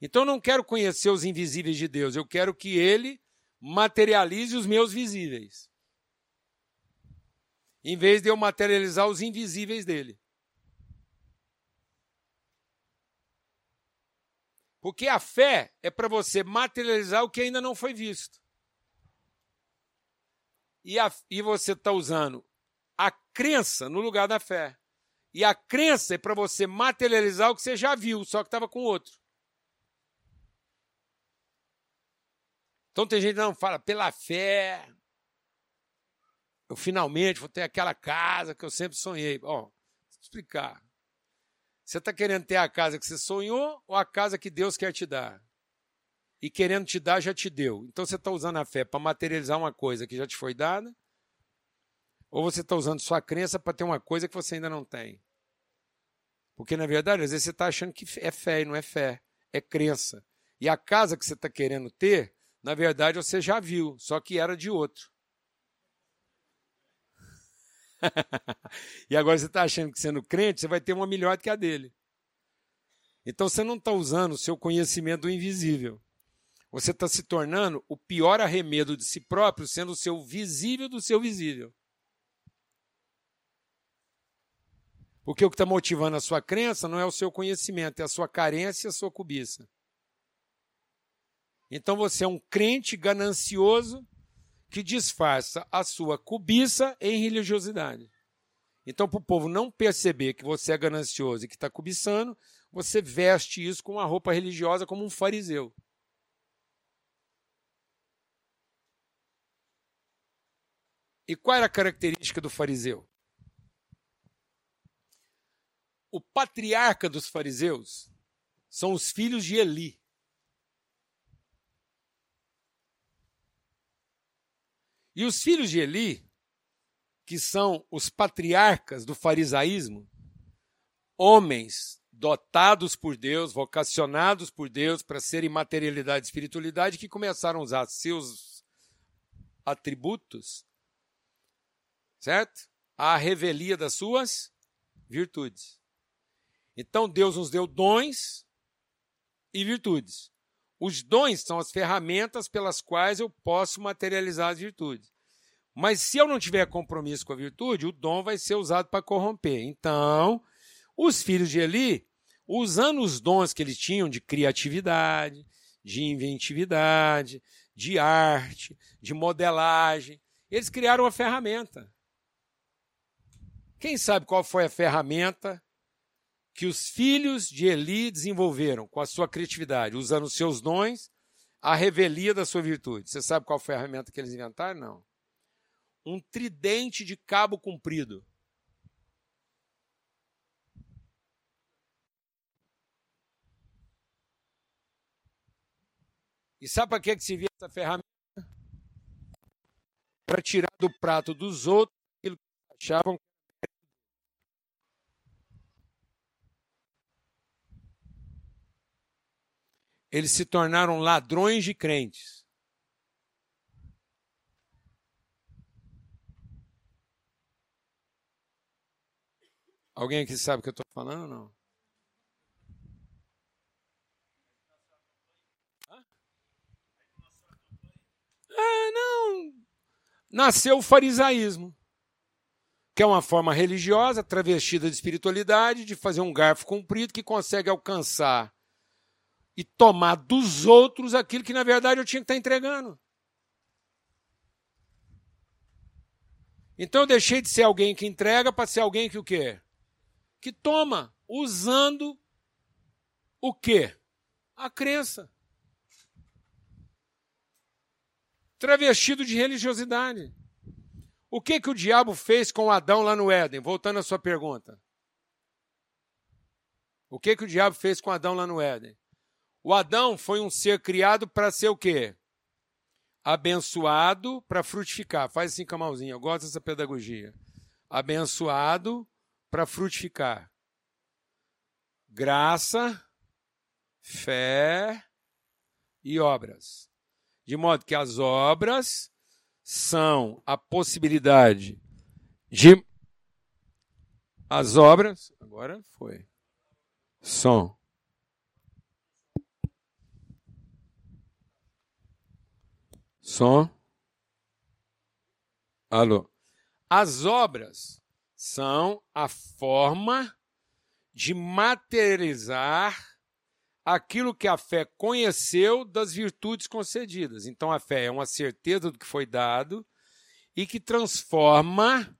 Então eu não quero conhecer os invisíveis de Deus, eu quero que ele materialize os meus visíveis. Em vez de eu materializar os invisíveis dele. Porque a fé é para você materializar o que ainda não foi visto. E, a, e você está usando a crença no lugar da fé. E a crença é para você materializar o que você já viu, só que estava com outro. Então tem gente que não fala, pela fé, eu finalmente vou ter aquela casa que eu sempre sonhei. Ó, vou explicar. Você está querendo ter a casa que você sonhou ou a casa que Deus quer te dar? E querendo te dar, já te deu. Então você está usando a fé para materializar uma coisa que já te foi dada? Ou você está usando sua crença para ter uma coisa que você ainda não tem? Porque, na verdade, às vezes você está achando que é fé e não é fé, é crença. E a casa que você está querendo ter, na verdade, você já viu, só que era de outro. e agora você está achando que sendo crente, você vai ter uma melhor do que a dele. Então você não está usando o seu conhecimento do invisível. Você está se tornando o pior arremedo de si próprio, sendo o seu visível do seu visível. Porque o que está motivando a sua crença não é o seu conhecimento, é a sua carência e a sua cobiça. Então você é um crente ganancioso que disfarça a sua cobiça em religiosidade. Então, para o povo não perceber que você é ganancioso e que está cobiçando, você veste isso com uma roupa religiosa como um fariseu. E qual era a característica do fariseu? O patriarca dos fariseus são os filhos de Eli. E os filhos de Eli, que são os patriarcas do farisaísmo, homens dotados por Deus, vocacionados por Deus para serem materialidade e espiritualidade, que começaram a usar seus atributos, certo? À revelia das suas virtudes. Então Deus nos deu dons e virtudes. Os dons são as ferramentas pelas quais eu posso materializar as virtudes. Mas se eu não tiver compromisso com a virtude, o dom vai ser usado para corromper. Então, os filhos de Eli, usando os dons que eles tinham de criatividade, de inventividade, de arte, de modelagem, eles criaram uma ferramenta. Quem sabe qual foi a ferramenta que os filhos de Eli desenvolveram com a sua criatividade, usando os seus dons, a revelia da sua virtude. Você sabe qual foi a ferramenta que eles inventaram? Não. Um tridente de cabo comprido. E sabe para que, que se via essa ferramenta? Para tirar do prato dos outros aquilo que achavam eles se tornaram ladrões de crentes. Alguém aqui sabe o que eu estou falando ou não? Ah, não. Nasceu o farisaísmo, que é uma forma religiosa travestida de espiritualidade, de fazer um garfo comprido que consegue alcançar e tomar dos outros aquilo que na verdade eu tinha que estar entregando. Então eu deixei de ser alguém que entrega para ser alguém que o quê? Que toma, usando o quê? A crença. Travestido de religiosidade. O que que o diabo fez com Adão lá no Éden? Voltando à sua pergunta. O que que o diabo fez com Adão lá no Éden? O Adão foi um ser criado para ser o quê? abençoado para frutificar. Faz assim com a mãozinha, eu gosto dessa pedagogia. Abençoado para frutificar. Graça, fé e obras. De modo que as obras são a possibilidade de. As obras. Agora foi. Som. Som. Alô. As obras são a forma de materializar aquilo que a fé conheceu das virtudes concedidas. Então a fé é uma certeza do que foi dado e que transforma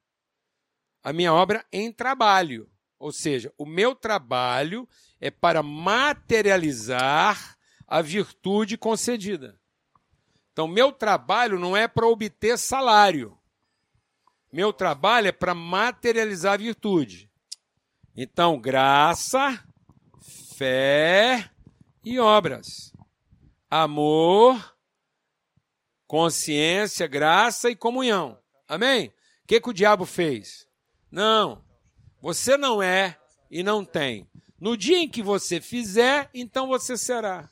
a minha obra em trabalho. Ou seja, o meu trabalho é para materializar a virtude concedida. Então, meu trabalho não é para obter salário. Meu trabalho é para materializar a virtude. Então, graça, fé e obras. Amor, consciência, graça e comunhão. Amém? O que, que o diabo fez? Não. Você não é e não tem. No dia em que você fizer, então você será.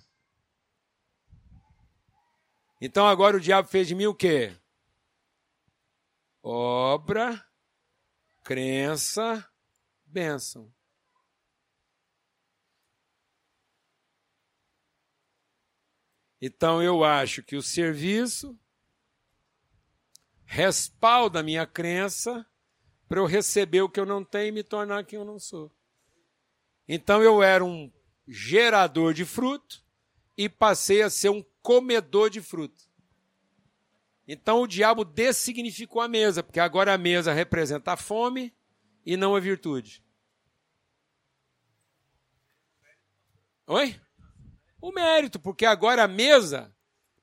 Então agora o diabo fez de mim o quê? Obra, crença, bênção. Então eu acho que o serviço respalda a minha crença para eu receber o que eu não tenho e me tornar quem eu não sou. Então eu era um gerador de fruto e passei a ser um comedor de fruto. Então o diabo dessignificou a mesa, porque agora a mesa representa a fome e não a virtude. Oi? O mérito, porque agora a mesa.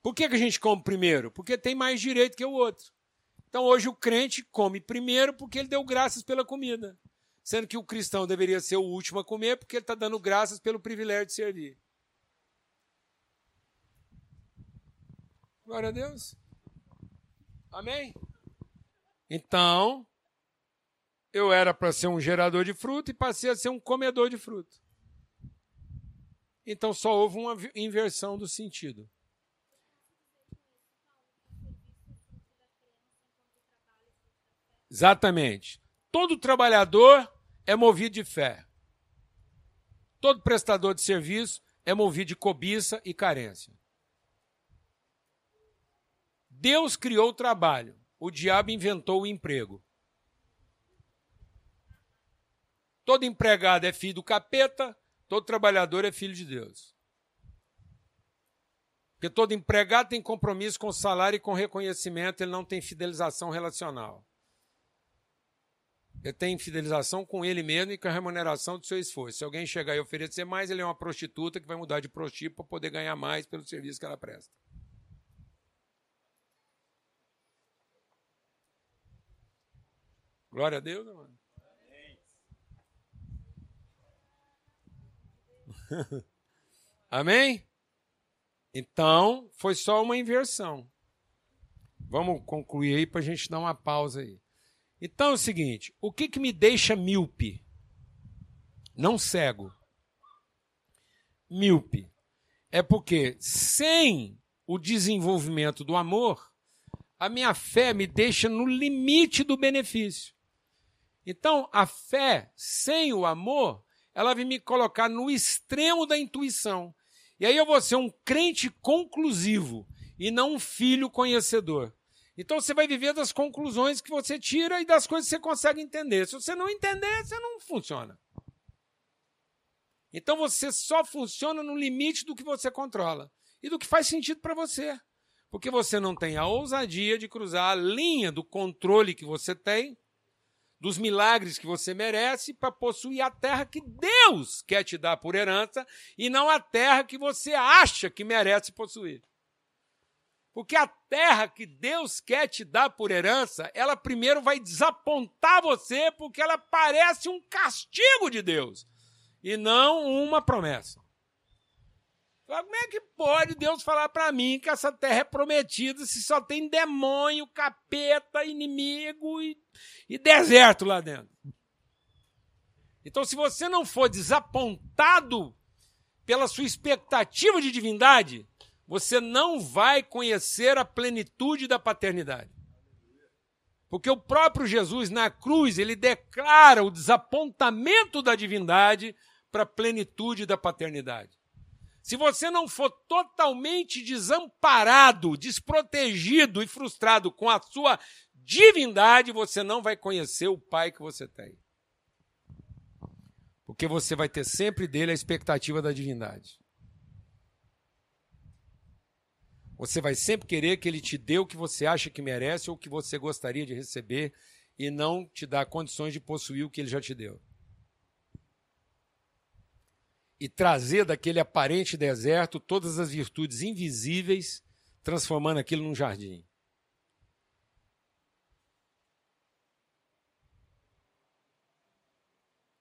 Por que, que a gente come primeiro? Porque tem mais direito que o outro. Então hoje o crente come primeiro porque ele deu graças pela comida. Sendo que o cristão deveria ser o último a comer porque ele está dando graças pelo privilégio de servir. Glória a Deus. Amém? Então, eu era para ser um gerador de fruto e passei a ser um comedor de fruto. Então só houve uma inversão do sentido. Exatamente. Todo trabalhador é movido de fé. Todo prestador de serviço é movido de cobiça e carência. Deus criou o trabalho, o diabo inventou o emprego. Todo empregado é filho do capeta, todo trabalhador é filho de Deus. Porque todo empregado tem compromisso com o salário e com reconhecimento, ele não tem fidelização relacional. Ele tem fidelização com ele mesmo e com a remuneração do seu esforço. Se alguém chegar e oferecer mais, ele é uma prostituta que vai mudar de prostituta para poder ganhar mais pelo serviço que ela presta. Glória a Deus, mano. Amém? Então, foi só uma inversão. Vamos concluir aí para a gente dar uma pausa aí. Então é o seguinte: o que, que me deixa míope? Não cego. Míope. É porque sem o desenvolvimento do amor, a minha fé me deixa no limite do benefício. Então, a fé sem o amor, ela vai me colocar no extremo da intuição. E aí eu vou ser um crente conclusivo e não um filho conhecedor. Então você vai viver das conclusões que você tira e das coisas que você consegue entender. Se você não entender, você não funciona. Então você só funciona no limite do que você controla e do que faz sentido para você. Porque você não tem a ousadia de cruzar a linha do controle que você tem, dos milagres que você merece, para possuir a terra que Deus quer te dar por herança e não a terra que você acha que merece possuir. Porque a terra que Deus quer te dar por herança, ela primeiro vai desapontar você, porque ela parece um castigo de Deus e não uma promessa. Como é que pode Deus falar para mim que essa terra é prometida se só tem demônio, capeta, inimigo e, e deserto lá dentro? Então, se você não for desapontado pela sua expectativa de divindade, você não vai conhecer a plenitude da paternidade. Porque o próprio Jesus, na cruz, ele declara o desapontamento da divindade para a plenitude da paternidade. Se você não for totalmente desamparado, desprotegido e frustrado com a sua divindade, você não vai conhecer o Pai que você tem. Porque você vai ter sempre dele a expectativa da divindade. Você vai sempre querer que ele te dê o que você acha que merece ou o que você gostaria de receber e não te dar condições de possuir o que ele já te deu e trazer daquele aparente deserto todas as virtudes invisíveis, transformando aquilo num jardim.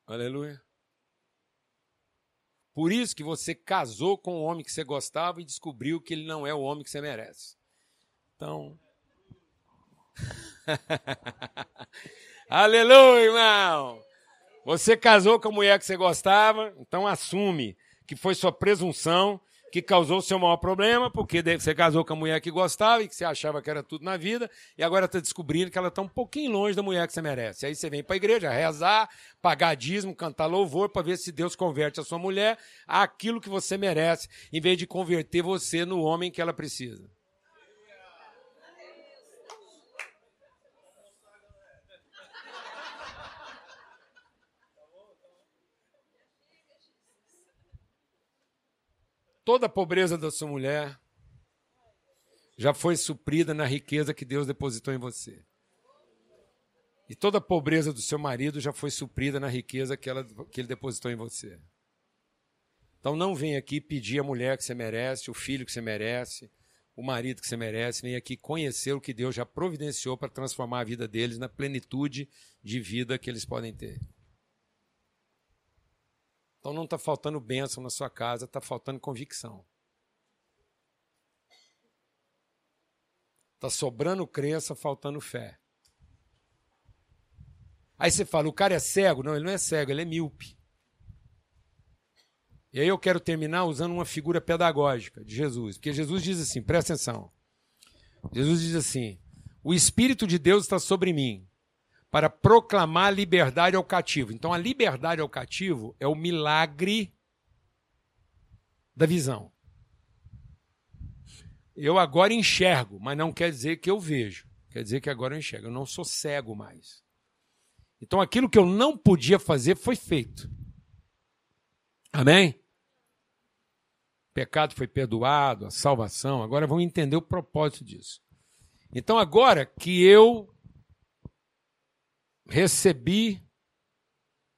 Aleluia. Por isso que você casou com o homem que você gostava e descobriu que ele não é o homem que você merece. Então. Aleluia, irmão! Você casou com a mulher que você gostava, então assume que foi sua presunção que causou o seu maior problema, porque você casou com a mulher que gostava e que você achava que era tudo na vida, e agora está descobrindo que ela está um pouquinho longe da mulher que você merece. Aí você vem para a igreja rezar, pagar dízimo, cantar louvor, para ver se Deus converte a sua mulher àquilo que você merece, em vez de converter você no homem que ela precisa. Toda a pobreza da sua mulher já foi suprida na riqueza que Deus depositou em você. E toda a pobreza do seu marido já foi suprida na riqueza que, ela, que ele depositou em você. Então não vem aqui pedir a mulher que você merece, o filho que você merece, o marido que você merece. Vem aqui conhecer o que Deus já providenciou para transformar a vida deles na plenitude de vida que eles podem ter. Então não está faltando bênção na sua casa, está faltando convicção. Está sobrando crença, faltando fé. Aí você fala, o cara é cego? Não, ele não é cego, ele é míope. E aí eu quero terminar usando uma figura pedagógica de Jesus. Porque Jesus diz assim, presta atenção. Jesus diz assim: o Espírito de Deus está sobre mim para proclamar liberdade ao cativo. Então, a liberdade ao cativo é o milagre da visão. Eu agora enxergo, mas não quer dizer que eu vejo. Quer dizer que agora eu enxergo. Eu não sou cego mais. Então, aquilo que eu não podia fazer foi feito. Amém? O pecado foi perdoado, a salvação. Agora vamos entender o propósito disso. Então, agora que eu recebi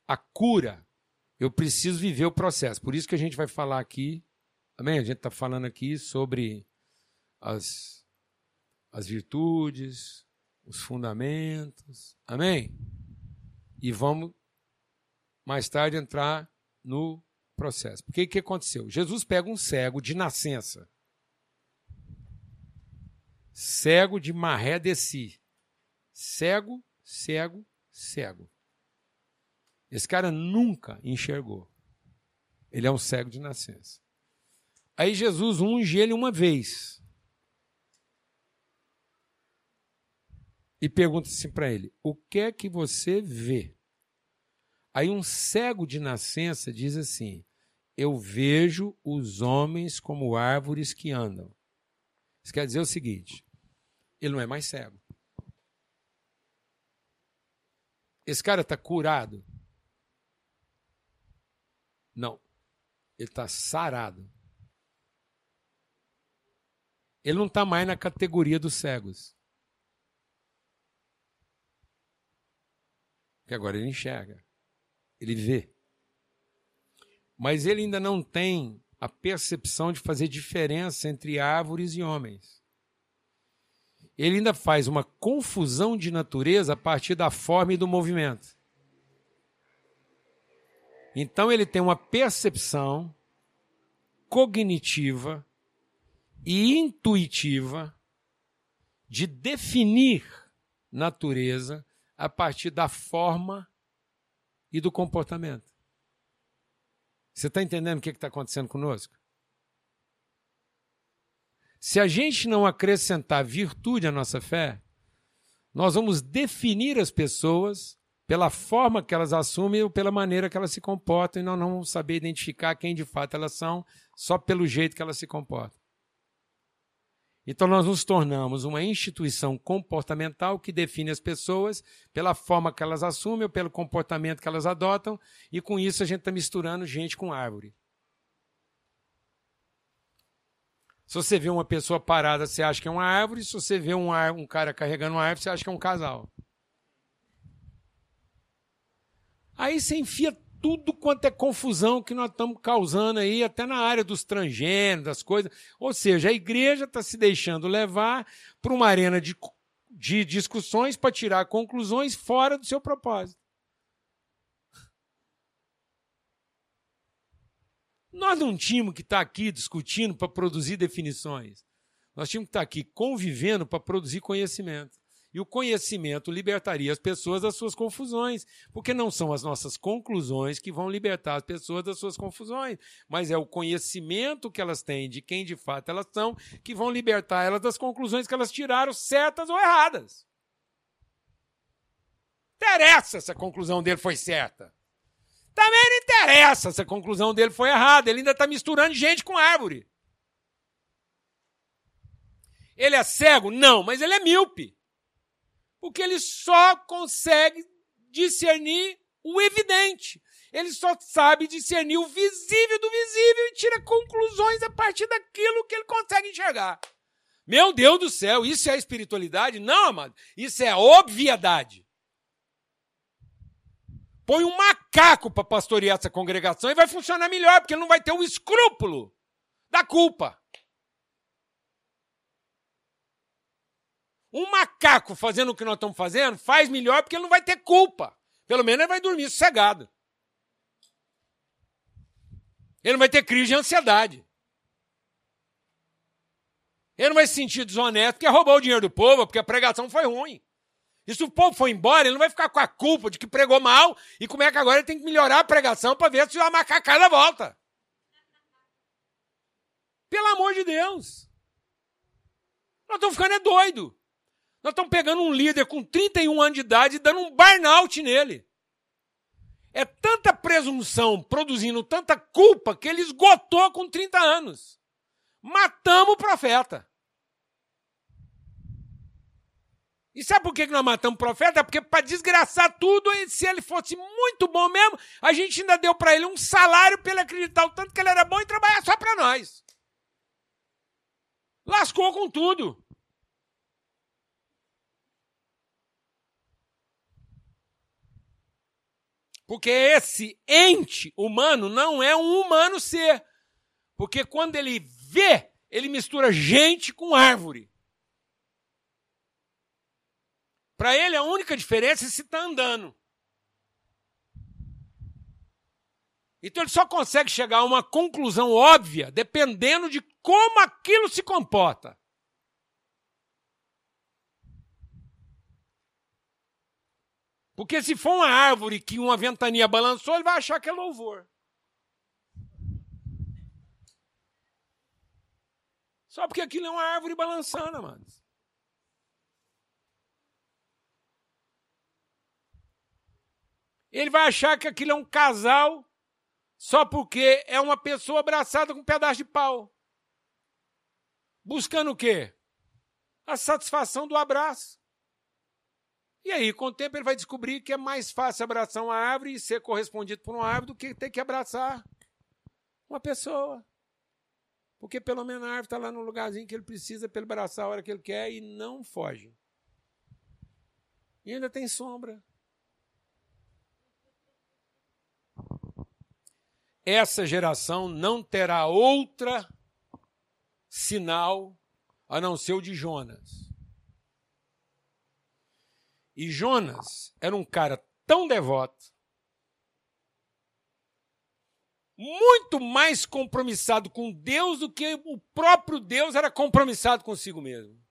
a cura, eu preciso viver o processo. Por isso que a gente vai falar aqui, amém? A gente está falando aqui sobre as, as virtudes, os fundamentos, amém? E vamos mais tarde entrar no processo. Porque o que aconteceu? Jesus pega um cego de nascença, cego de maré de si, cego, cego, cego. Esse cara nunca enxergou. Ele é um cego de nascença. Aí Jesus unge ele uma vez. E pergunta assim para ele: O que é que você vê? Aí um cego de nascença diz assim: Eu vejo os homens como árvores que andam. Isso quer dizer o seguinte: ele não é mais cego. Esse cara está curado? Não. Ele está sarado. Ele não está mais na categoria dos cegos. Porque agora ele enxerga. Ele vê. Mas ele ainda não tem a percepção de fazer diferença entre árvores e homens. Ele ainda faz uma confusão de natureza a partir da forma e do movimento. Então ele tem uma percepção cognitiva e intuitiva de definir natureza a partir da forma e do comportamento. Você está entendendo o que está acontecendo conosco? Se a gente não acrescentar virtude à nossa fé, nós vamos definir as pessoas pela forma que elas assumem ou pela maneira que elas se comportam, e nós não vamos saber identificar quem de fato elas são só pelo jeito que elas se comportam. Então, nós nos tornamos uma instituição comportamental que define as pessoas pela forma que elas assumem ou pelo comportamento que elas adotam, e com isso a gente está misturando gente com árvore. Se você vê uma pessoa parada, você acha que é uma árvore, se você vê um, um cara carregando uma árvore, você acha que é um casal. Aí você enfia tudo quanto é confusão que nós estamos causando aí, até na área dos transgêneros, das coisas. Ou seja, a igreja está se deixando levar para uma arena de, de discussões para tirar conclusões fora do seu propósito. Nós não tínhamos que estar tá aqui discutindo para produzir definições. Nós tínhamos que estar tá aqui convivendo para produzir conhecimento. E o conhecimento libertaria as pessoas das suas confusões, porque não são as nossas conclusões que vão libertar as pessoas das suas confusões, mas é o conhecimento que elas têm de quem de fato elas são que vão libertar elas das conclusões que elas tiraram, certas ou erradas. Interessa se a conclusão dele foi certa. Também não interessa se a conclusão dele foi errada. Ele ainda está misturando gente com árvore. Ele é cego? Não, mas ele é míope porque ele só consegue discernir o evidente. Ele só sabe discernir o visível do visível e tira conclusões a partir daquilo que ele consegue enxergar. Meu Deus do céu, isso é espiritualidade? Não, amado. Isso é obviedade. Põe um macaco para pastorear essa congregação e vai funcionar melhor, porque ele não vai ter o escrúpulo da culpa. Um macaco fazendo o que nós estamos fazendo faz melhor porque ele não vai ter culpa. Pelo menos ele vai dormir sossegado. Ele não vai ter crise de ansiedade. Ele não vai se sentir desonesto porque roubou o dinheiro do povo, porque a pregação foi ruim. E se o povo for embora, ele não vai ficar com a culpa de que pregou mal e como é que agora ele tem que melhorar a pregação para ver se a macacada volta. Pelo amor de Deus. Nós estamos ficando é doido. Nós estamos pegando um líder com 31 anos de idade e dando um burnout nele. É tanta presunção produzindo tanta culpa que ele esgotou com 30 anos. Matamos o profeta. E sabe por que nós matamos o profeta? Porque para desgraçar tudo, se ele fosse muito bom mesmo, a gente ainda deu para ele um salário para ele acreditar o tanto que ele era bom e trabalhar só para nós. Lascou com tudo. Porque esse ente humano não é um humano ser. Porque quando ele vê, ele mistura gente com árvore. Para ele, a única diferença é se está andando. Então ele só consegue chegar a uma conclusão óbvia dependendo de como aquilo se comporta. Porque se for uma árvore que uma ventania balançou, ele vai achar que é louvor. Só porque aquilo é uma árvore balançando, amados. Ele vai achar que aquilo é um casal só porque é uma pessoa abraçada com um pedaço de pau. Buscando o quê? A satisfação do abraço. E aí, com o tempo, ele vai descobrir que é mais fácil abraçar uma árvore e ser correspondido por uma árvore do que ter que abraçar Uma pessoa. Porque pelo menos a árvore está lá no lugarzinho que ele precisa para ele abraçar a hora que ele quer e não foge. E ainda tem sombra. Essa geração não terá outra sinal a não ser o de Jonas. E Jonas era um cara tão devoto, muito mais compromissado com Deus do que o próprio Deus era compromissado consigo mesmo.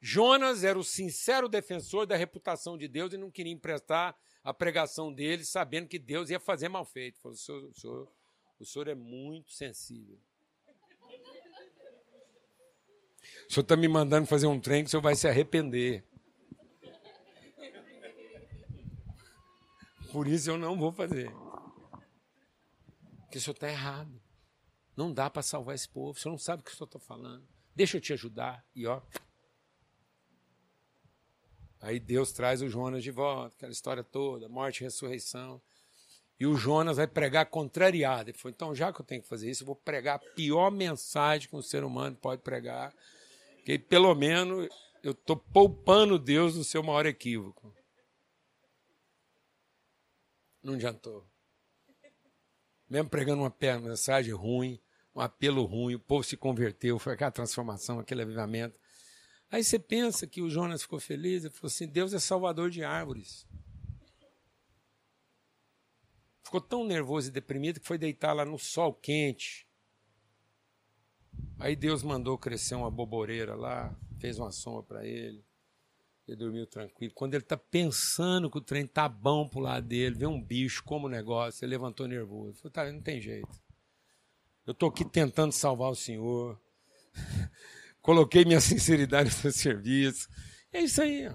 Jonas era o sincero defensor da reputação de Deus e não queria emprestar a pregação dele, sabendo que Deus ia fazer mal feito. Falou, senhor, senhor, o senhor é muito sensível. O senhor está me mandando fazer um trem que o senhor vai se arrepender. Por isso eu não vou fazer. Porque o senhor está errado. Não dá para salvar esse povo. O senhor não sabe o que o senhor está falando. Deixa eu te ajudar. E ó. Aí Deus traz o Jonas de volta, aquela história toda, morte e ressurreição. E o Jonas vai pregar contrariado. Ele falou: então, já que eu tenho que fazer isso, eu vou pregar a pior mensagem que um ser humano pode pregar. Que pelo menos eu estou poupando Deus do seu maior equívoco. Não adiantou. Mesmo pregando uma mensagem ruim, um apelo ruim, o povo se converteu, foi aquela transformação, aquele avivamento. Aí você pensa que o Jonas ficou feliz, ele falou assim: Deus é salvador de árvores. Ficou tão nervoso e deprimido que foi deitar lá no sol quente. Aí Deus mandou crescer uma boboreira lá, fez uma sombra para ele. Ele dormiu tranquilo. Quando ele está pensando que o trem tá bom pro lado dele, vê um bicho como negócio, ele levantou nervoso. Falou, tá, não tem jeito. Eu estou aqui tentando salvar o senhor. Coloquei minha sinceridade no seu serviço. É isso aí. Ó.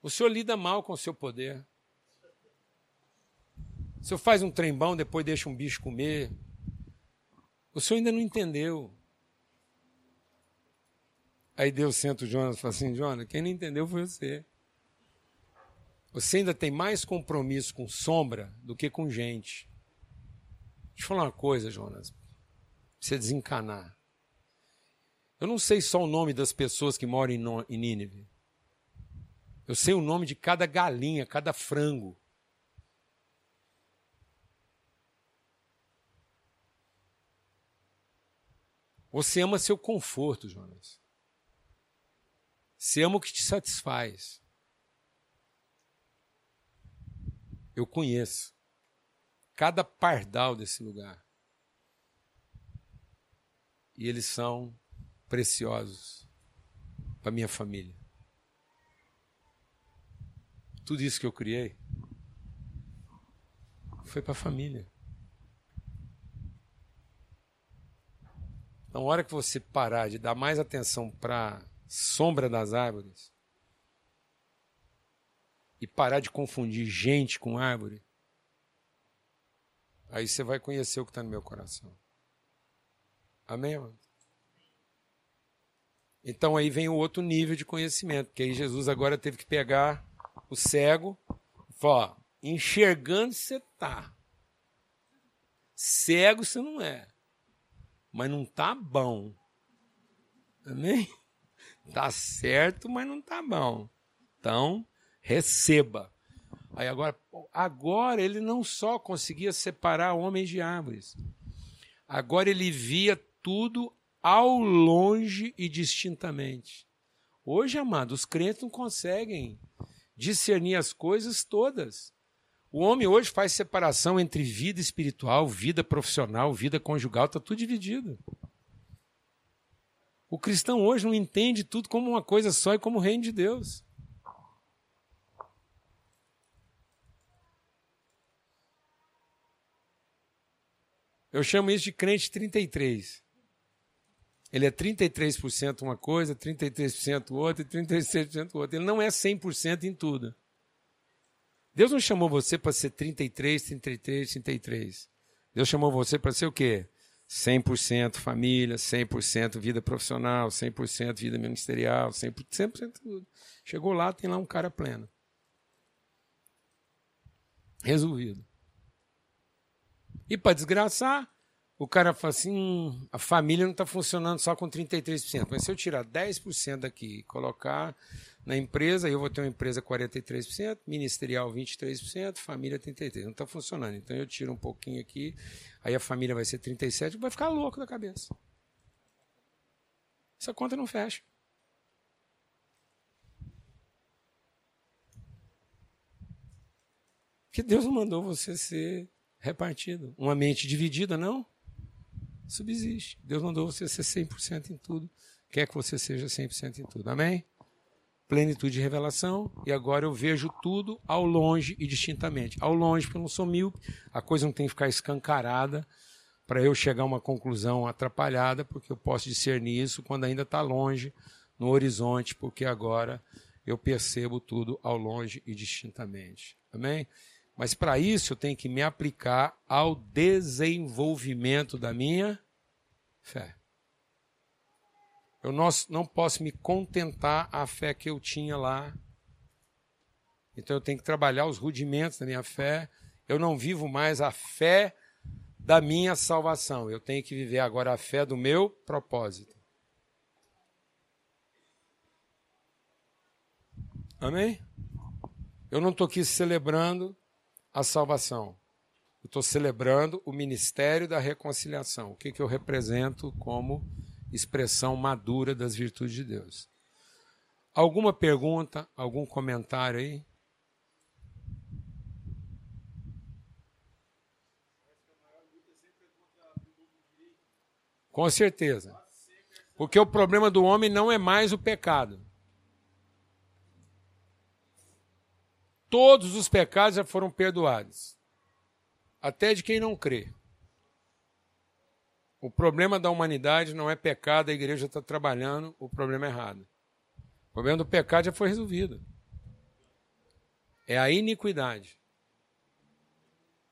O senhor lida mal com o seu poder. O senhor faz um trem bom, depois deixa um bicho comer. O senhor ainda não entendeu. Aí Deus senta o Jonas e fala assim: Jonas, quem não entendeu foi você. Você ainda tem mais compromisso com sombra do que com gente. Deixa eu falar uma coisa, Jonas. Você desencanar. Eu não sei só o nome das pessoas que moram em Nínive. Eu sei o nome de cada galinha, cada frango. Você ama seu conforto, Jonas. Você ama o que te satisfaz. Eu conheço cada pardal desse lugar. E eles são preciosos para minha família. Tudo isso que eu criei foi para a família. Então, a hora que você parar de dar mais atenção para sombra das árvores e parar de confundir gente com árvore, aí você vai conhecer o que está no meu coração. Amém, mano? Então aí vem o outro nível de conhecimento, que aí Jesus agora teve que pegar o cego e falar, enxergando você tá. Cego você não é. Mas não tá bom. Amém? Tá certo, mas não tá bom. Então, receba. Aí agora, agora ele não só conseguia separar homens de árvores. Agora ele via tudo ao longe e distintamente. Hoje, amado, os crentes não conseguem discernir as coisas todas. O homem hoje faz separação entre vida espiritual, vida profissional, vida conjugal, está tudo dividido. O cristão hoje não entende tudo como uma coisa só e como o reino de Deus. Eu chamo isso de crente 33. Ele é 33% uma coisa, 33% outra e 36% outra. Ele não é 100% em tudo. Deus não chamou você para ser 33, 33, 33. Deus chamou você para ser o quê? 100% família, 100% vida profissional, 100% vida ministerial, 100%, 100% tudo. Chegou lá, tem lá um cara pleno. Resolvido. E para desgraçar, o cara fala assim: a família não está funcionando só com 33%. Mas se eu tirar 10% daqui e colocar na empresa, eu vou ter uma empresa 43%, ministerial 23%, família 33%. Não está funcionando. Então eu tiro um pouquinho aqui, aí a família vai ser 37%, vai ficar louco da cabeça. Essa conta não fecha. Porque Deus não mandou você ser repartido. Uma mente dividida, não. Subsiste. Deus mandou você ser 100% em tudo. Quer que você seja 100% em tudo. Amém? Plenitude de revelação. E agora eu vejo tudo ao longe e distintamente. Ao longe, porque eu não sou míope. A coisa não tem que ficar escancarada para eu chegar a uma conclusão atrapalhada, porque eu posso discernir isso quando ainda está longe, no horizonte, porque agora eu percebo tudo ao longe e distintamente. Amém? Mas para isso eu tenho que me aplicar ao desenvolvimento da minha fé. Eu não, posso me contentar a fé que eu tinha lá. Então eu tenho que trabalhar os rudimentos da minha fé. Eu não vivo mais a fé da minha salvação. Eu tenho que viver agora a fé do meu propósito. Amém? Eu não estou aqui celebrando a salvação. Eu estou celebrando o ministério da reconciliação. O que, que eu represento como expressão madura das virtudes de Deus. Alguma pergunta, algum comentário aí? Com certeza. Porque o problema do homem não é mais o pecado. Todos os pecados já foram perdoados, até de quem não crê. O problema da humanidade não é pecado, a igreja está trabalhando o problema errado. O problema do pecado já foi resolvido. É a iniquidade.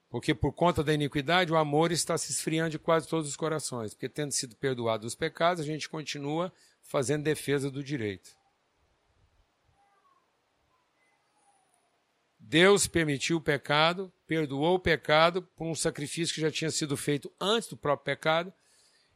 Porque por conta da iniquidade, o amor está se esfriando de quase todos os corações. Porque tendo sido perdoado os pecados, a gente continua fazendo defesa do direito. Deus permitiu o pecado, perdoou o pecado por um sacrifício que já tinha sido feito antes do próprio pecado.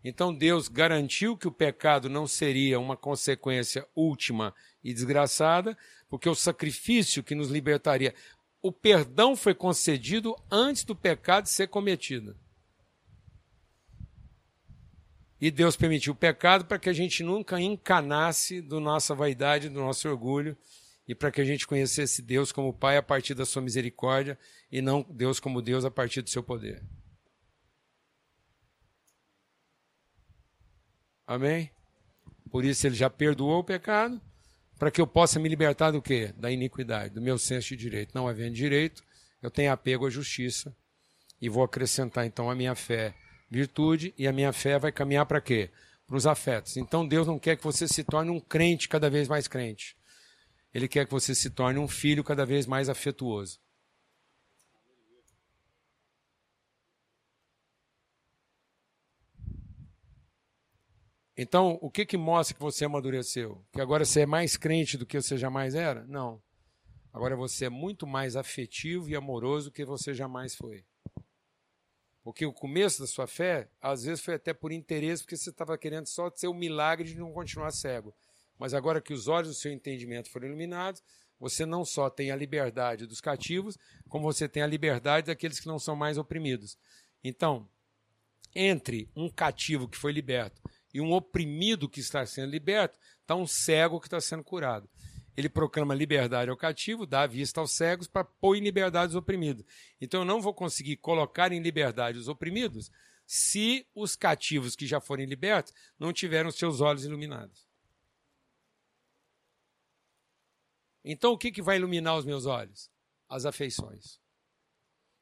Então Deus garantiu que o pecado não seria uma consequência última e desgraçada, porque o sacrifício que nos libertaria, o perdão foi concedido antes do pecado ser cometido. E Deus permitiu o pecado para que a gente nunca encanasse do nossa vaidade, do nosso orgulho e para que a gente conhecesse Deus como Pai a partir da sua misericórdia e não Deus como Deus a partir do seu poder. Amém? Por isso ele já perdoou o pecado, para que eu possa me libertar do quê? Da iniquidade, do meu senso de direito. Não havendo direito, eu tenho apego à justiça e vou acrescentar então a minha fé, virtude, e a minha fé vai caminhar para quê? Para os afetos. Então Deus não quer que você se torne um crente cada vez mais crente. Ele quer que você se torne um filho cada vez mais afetuoso. Então, o que, que mostra que você amadureceu? Que agora você é mais crente do que você jamais era? Não. Agora você é muito mais afetivo e amoroso do que você jamais foi. Porque o começo da sua fé, às vezes, foi até por interesse, porque você estava querendo só ser o milagre de não continuar cego. Mas agora que os olhos do seu entendimento foram iluminados, você não só tem a liberdade dos cativos, como você tem a liberdade daqueles que não são mais oprimidos. Então, entre um cativo que foi liberto e um oprimido que está sendo liberto, está um cego que está sendo curado. Ele proclama liberdade ao cativo, dá vista aos cegos para pôr em liberdade os oprimidos. Então eu não vou conseguir colocar em liberdade os oprimidos se os cativos que já forem libertos não tiveram seus olhos iluminados. Então o que, que vai iluminar os meus olhos? As afeições.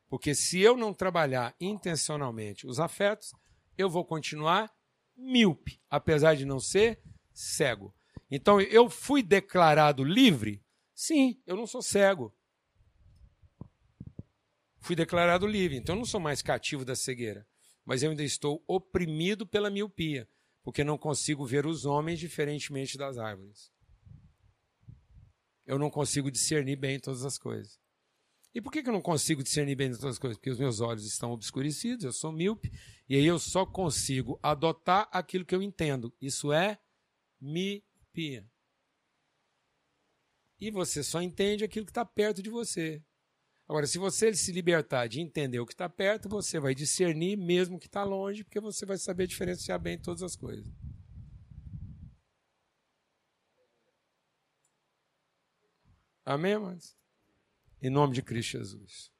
Porque se eu não trabalhar intencionalmente os afetos, eu vou continuar míope, apesar de não ser cego. Então eu fui declarado livre? Sim, eu não sou cego. Fui declarado livre, então eu não sou mais cativo da cegueira, mas eu ainda estou oprimido pela miopia, porque não consigo ver os homens diferentemente das árvores eu não consigo discernir bem todas as coisas. E por que, eu não consigo discernir bem todas as coisas? Porque os meus olhos estão obscurecidos, eu sou míope, e aí eu só consigo adotar aquilo que eu entendo. Isso é miopia. E você só entende aquilo que está perto de você. Agora, se você se libertar de entender o que está perto, você vai discernir mesmo o que está longe, porque você vai saber diferenciar bem todas as coisas. Amém, amados? Em nome de Cristo Jesus.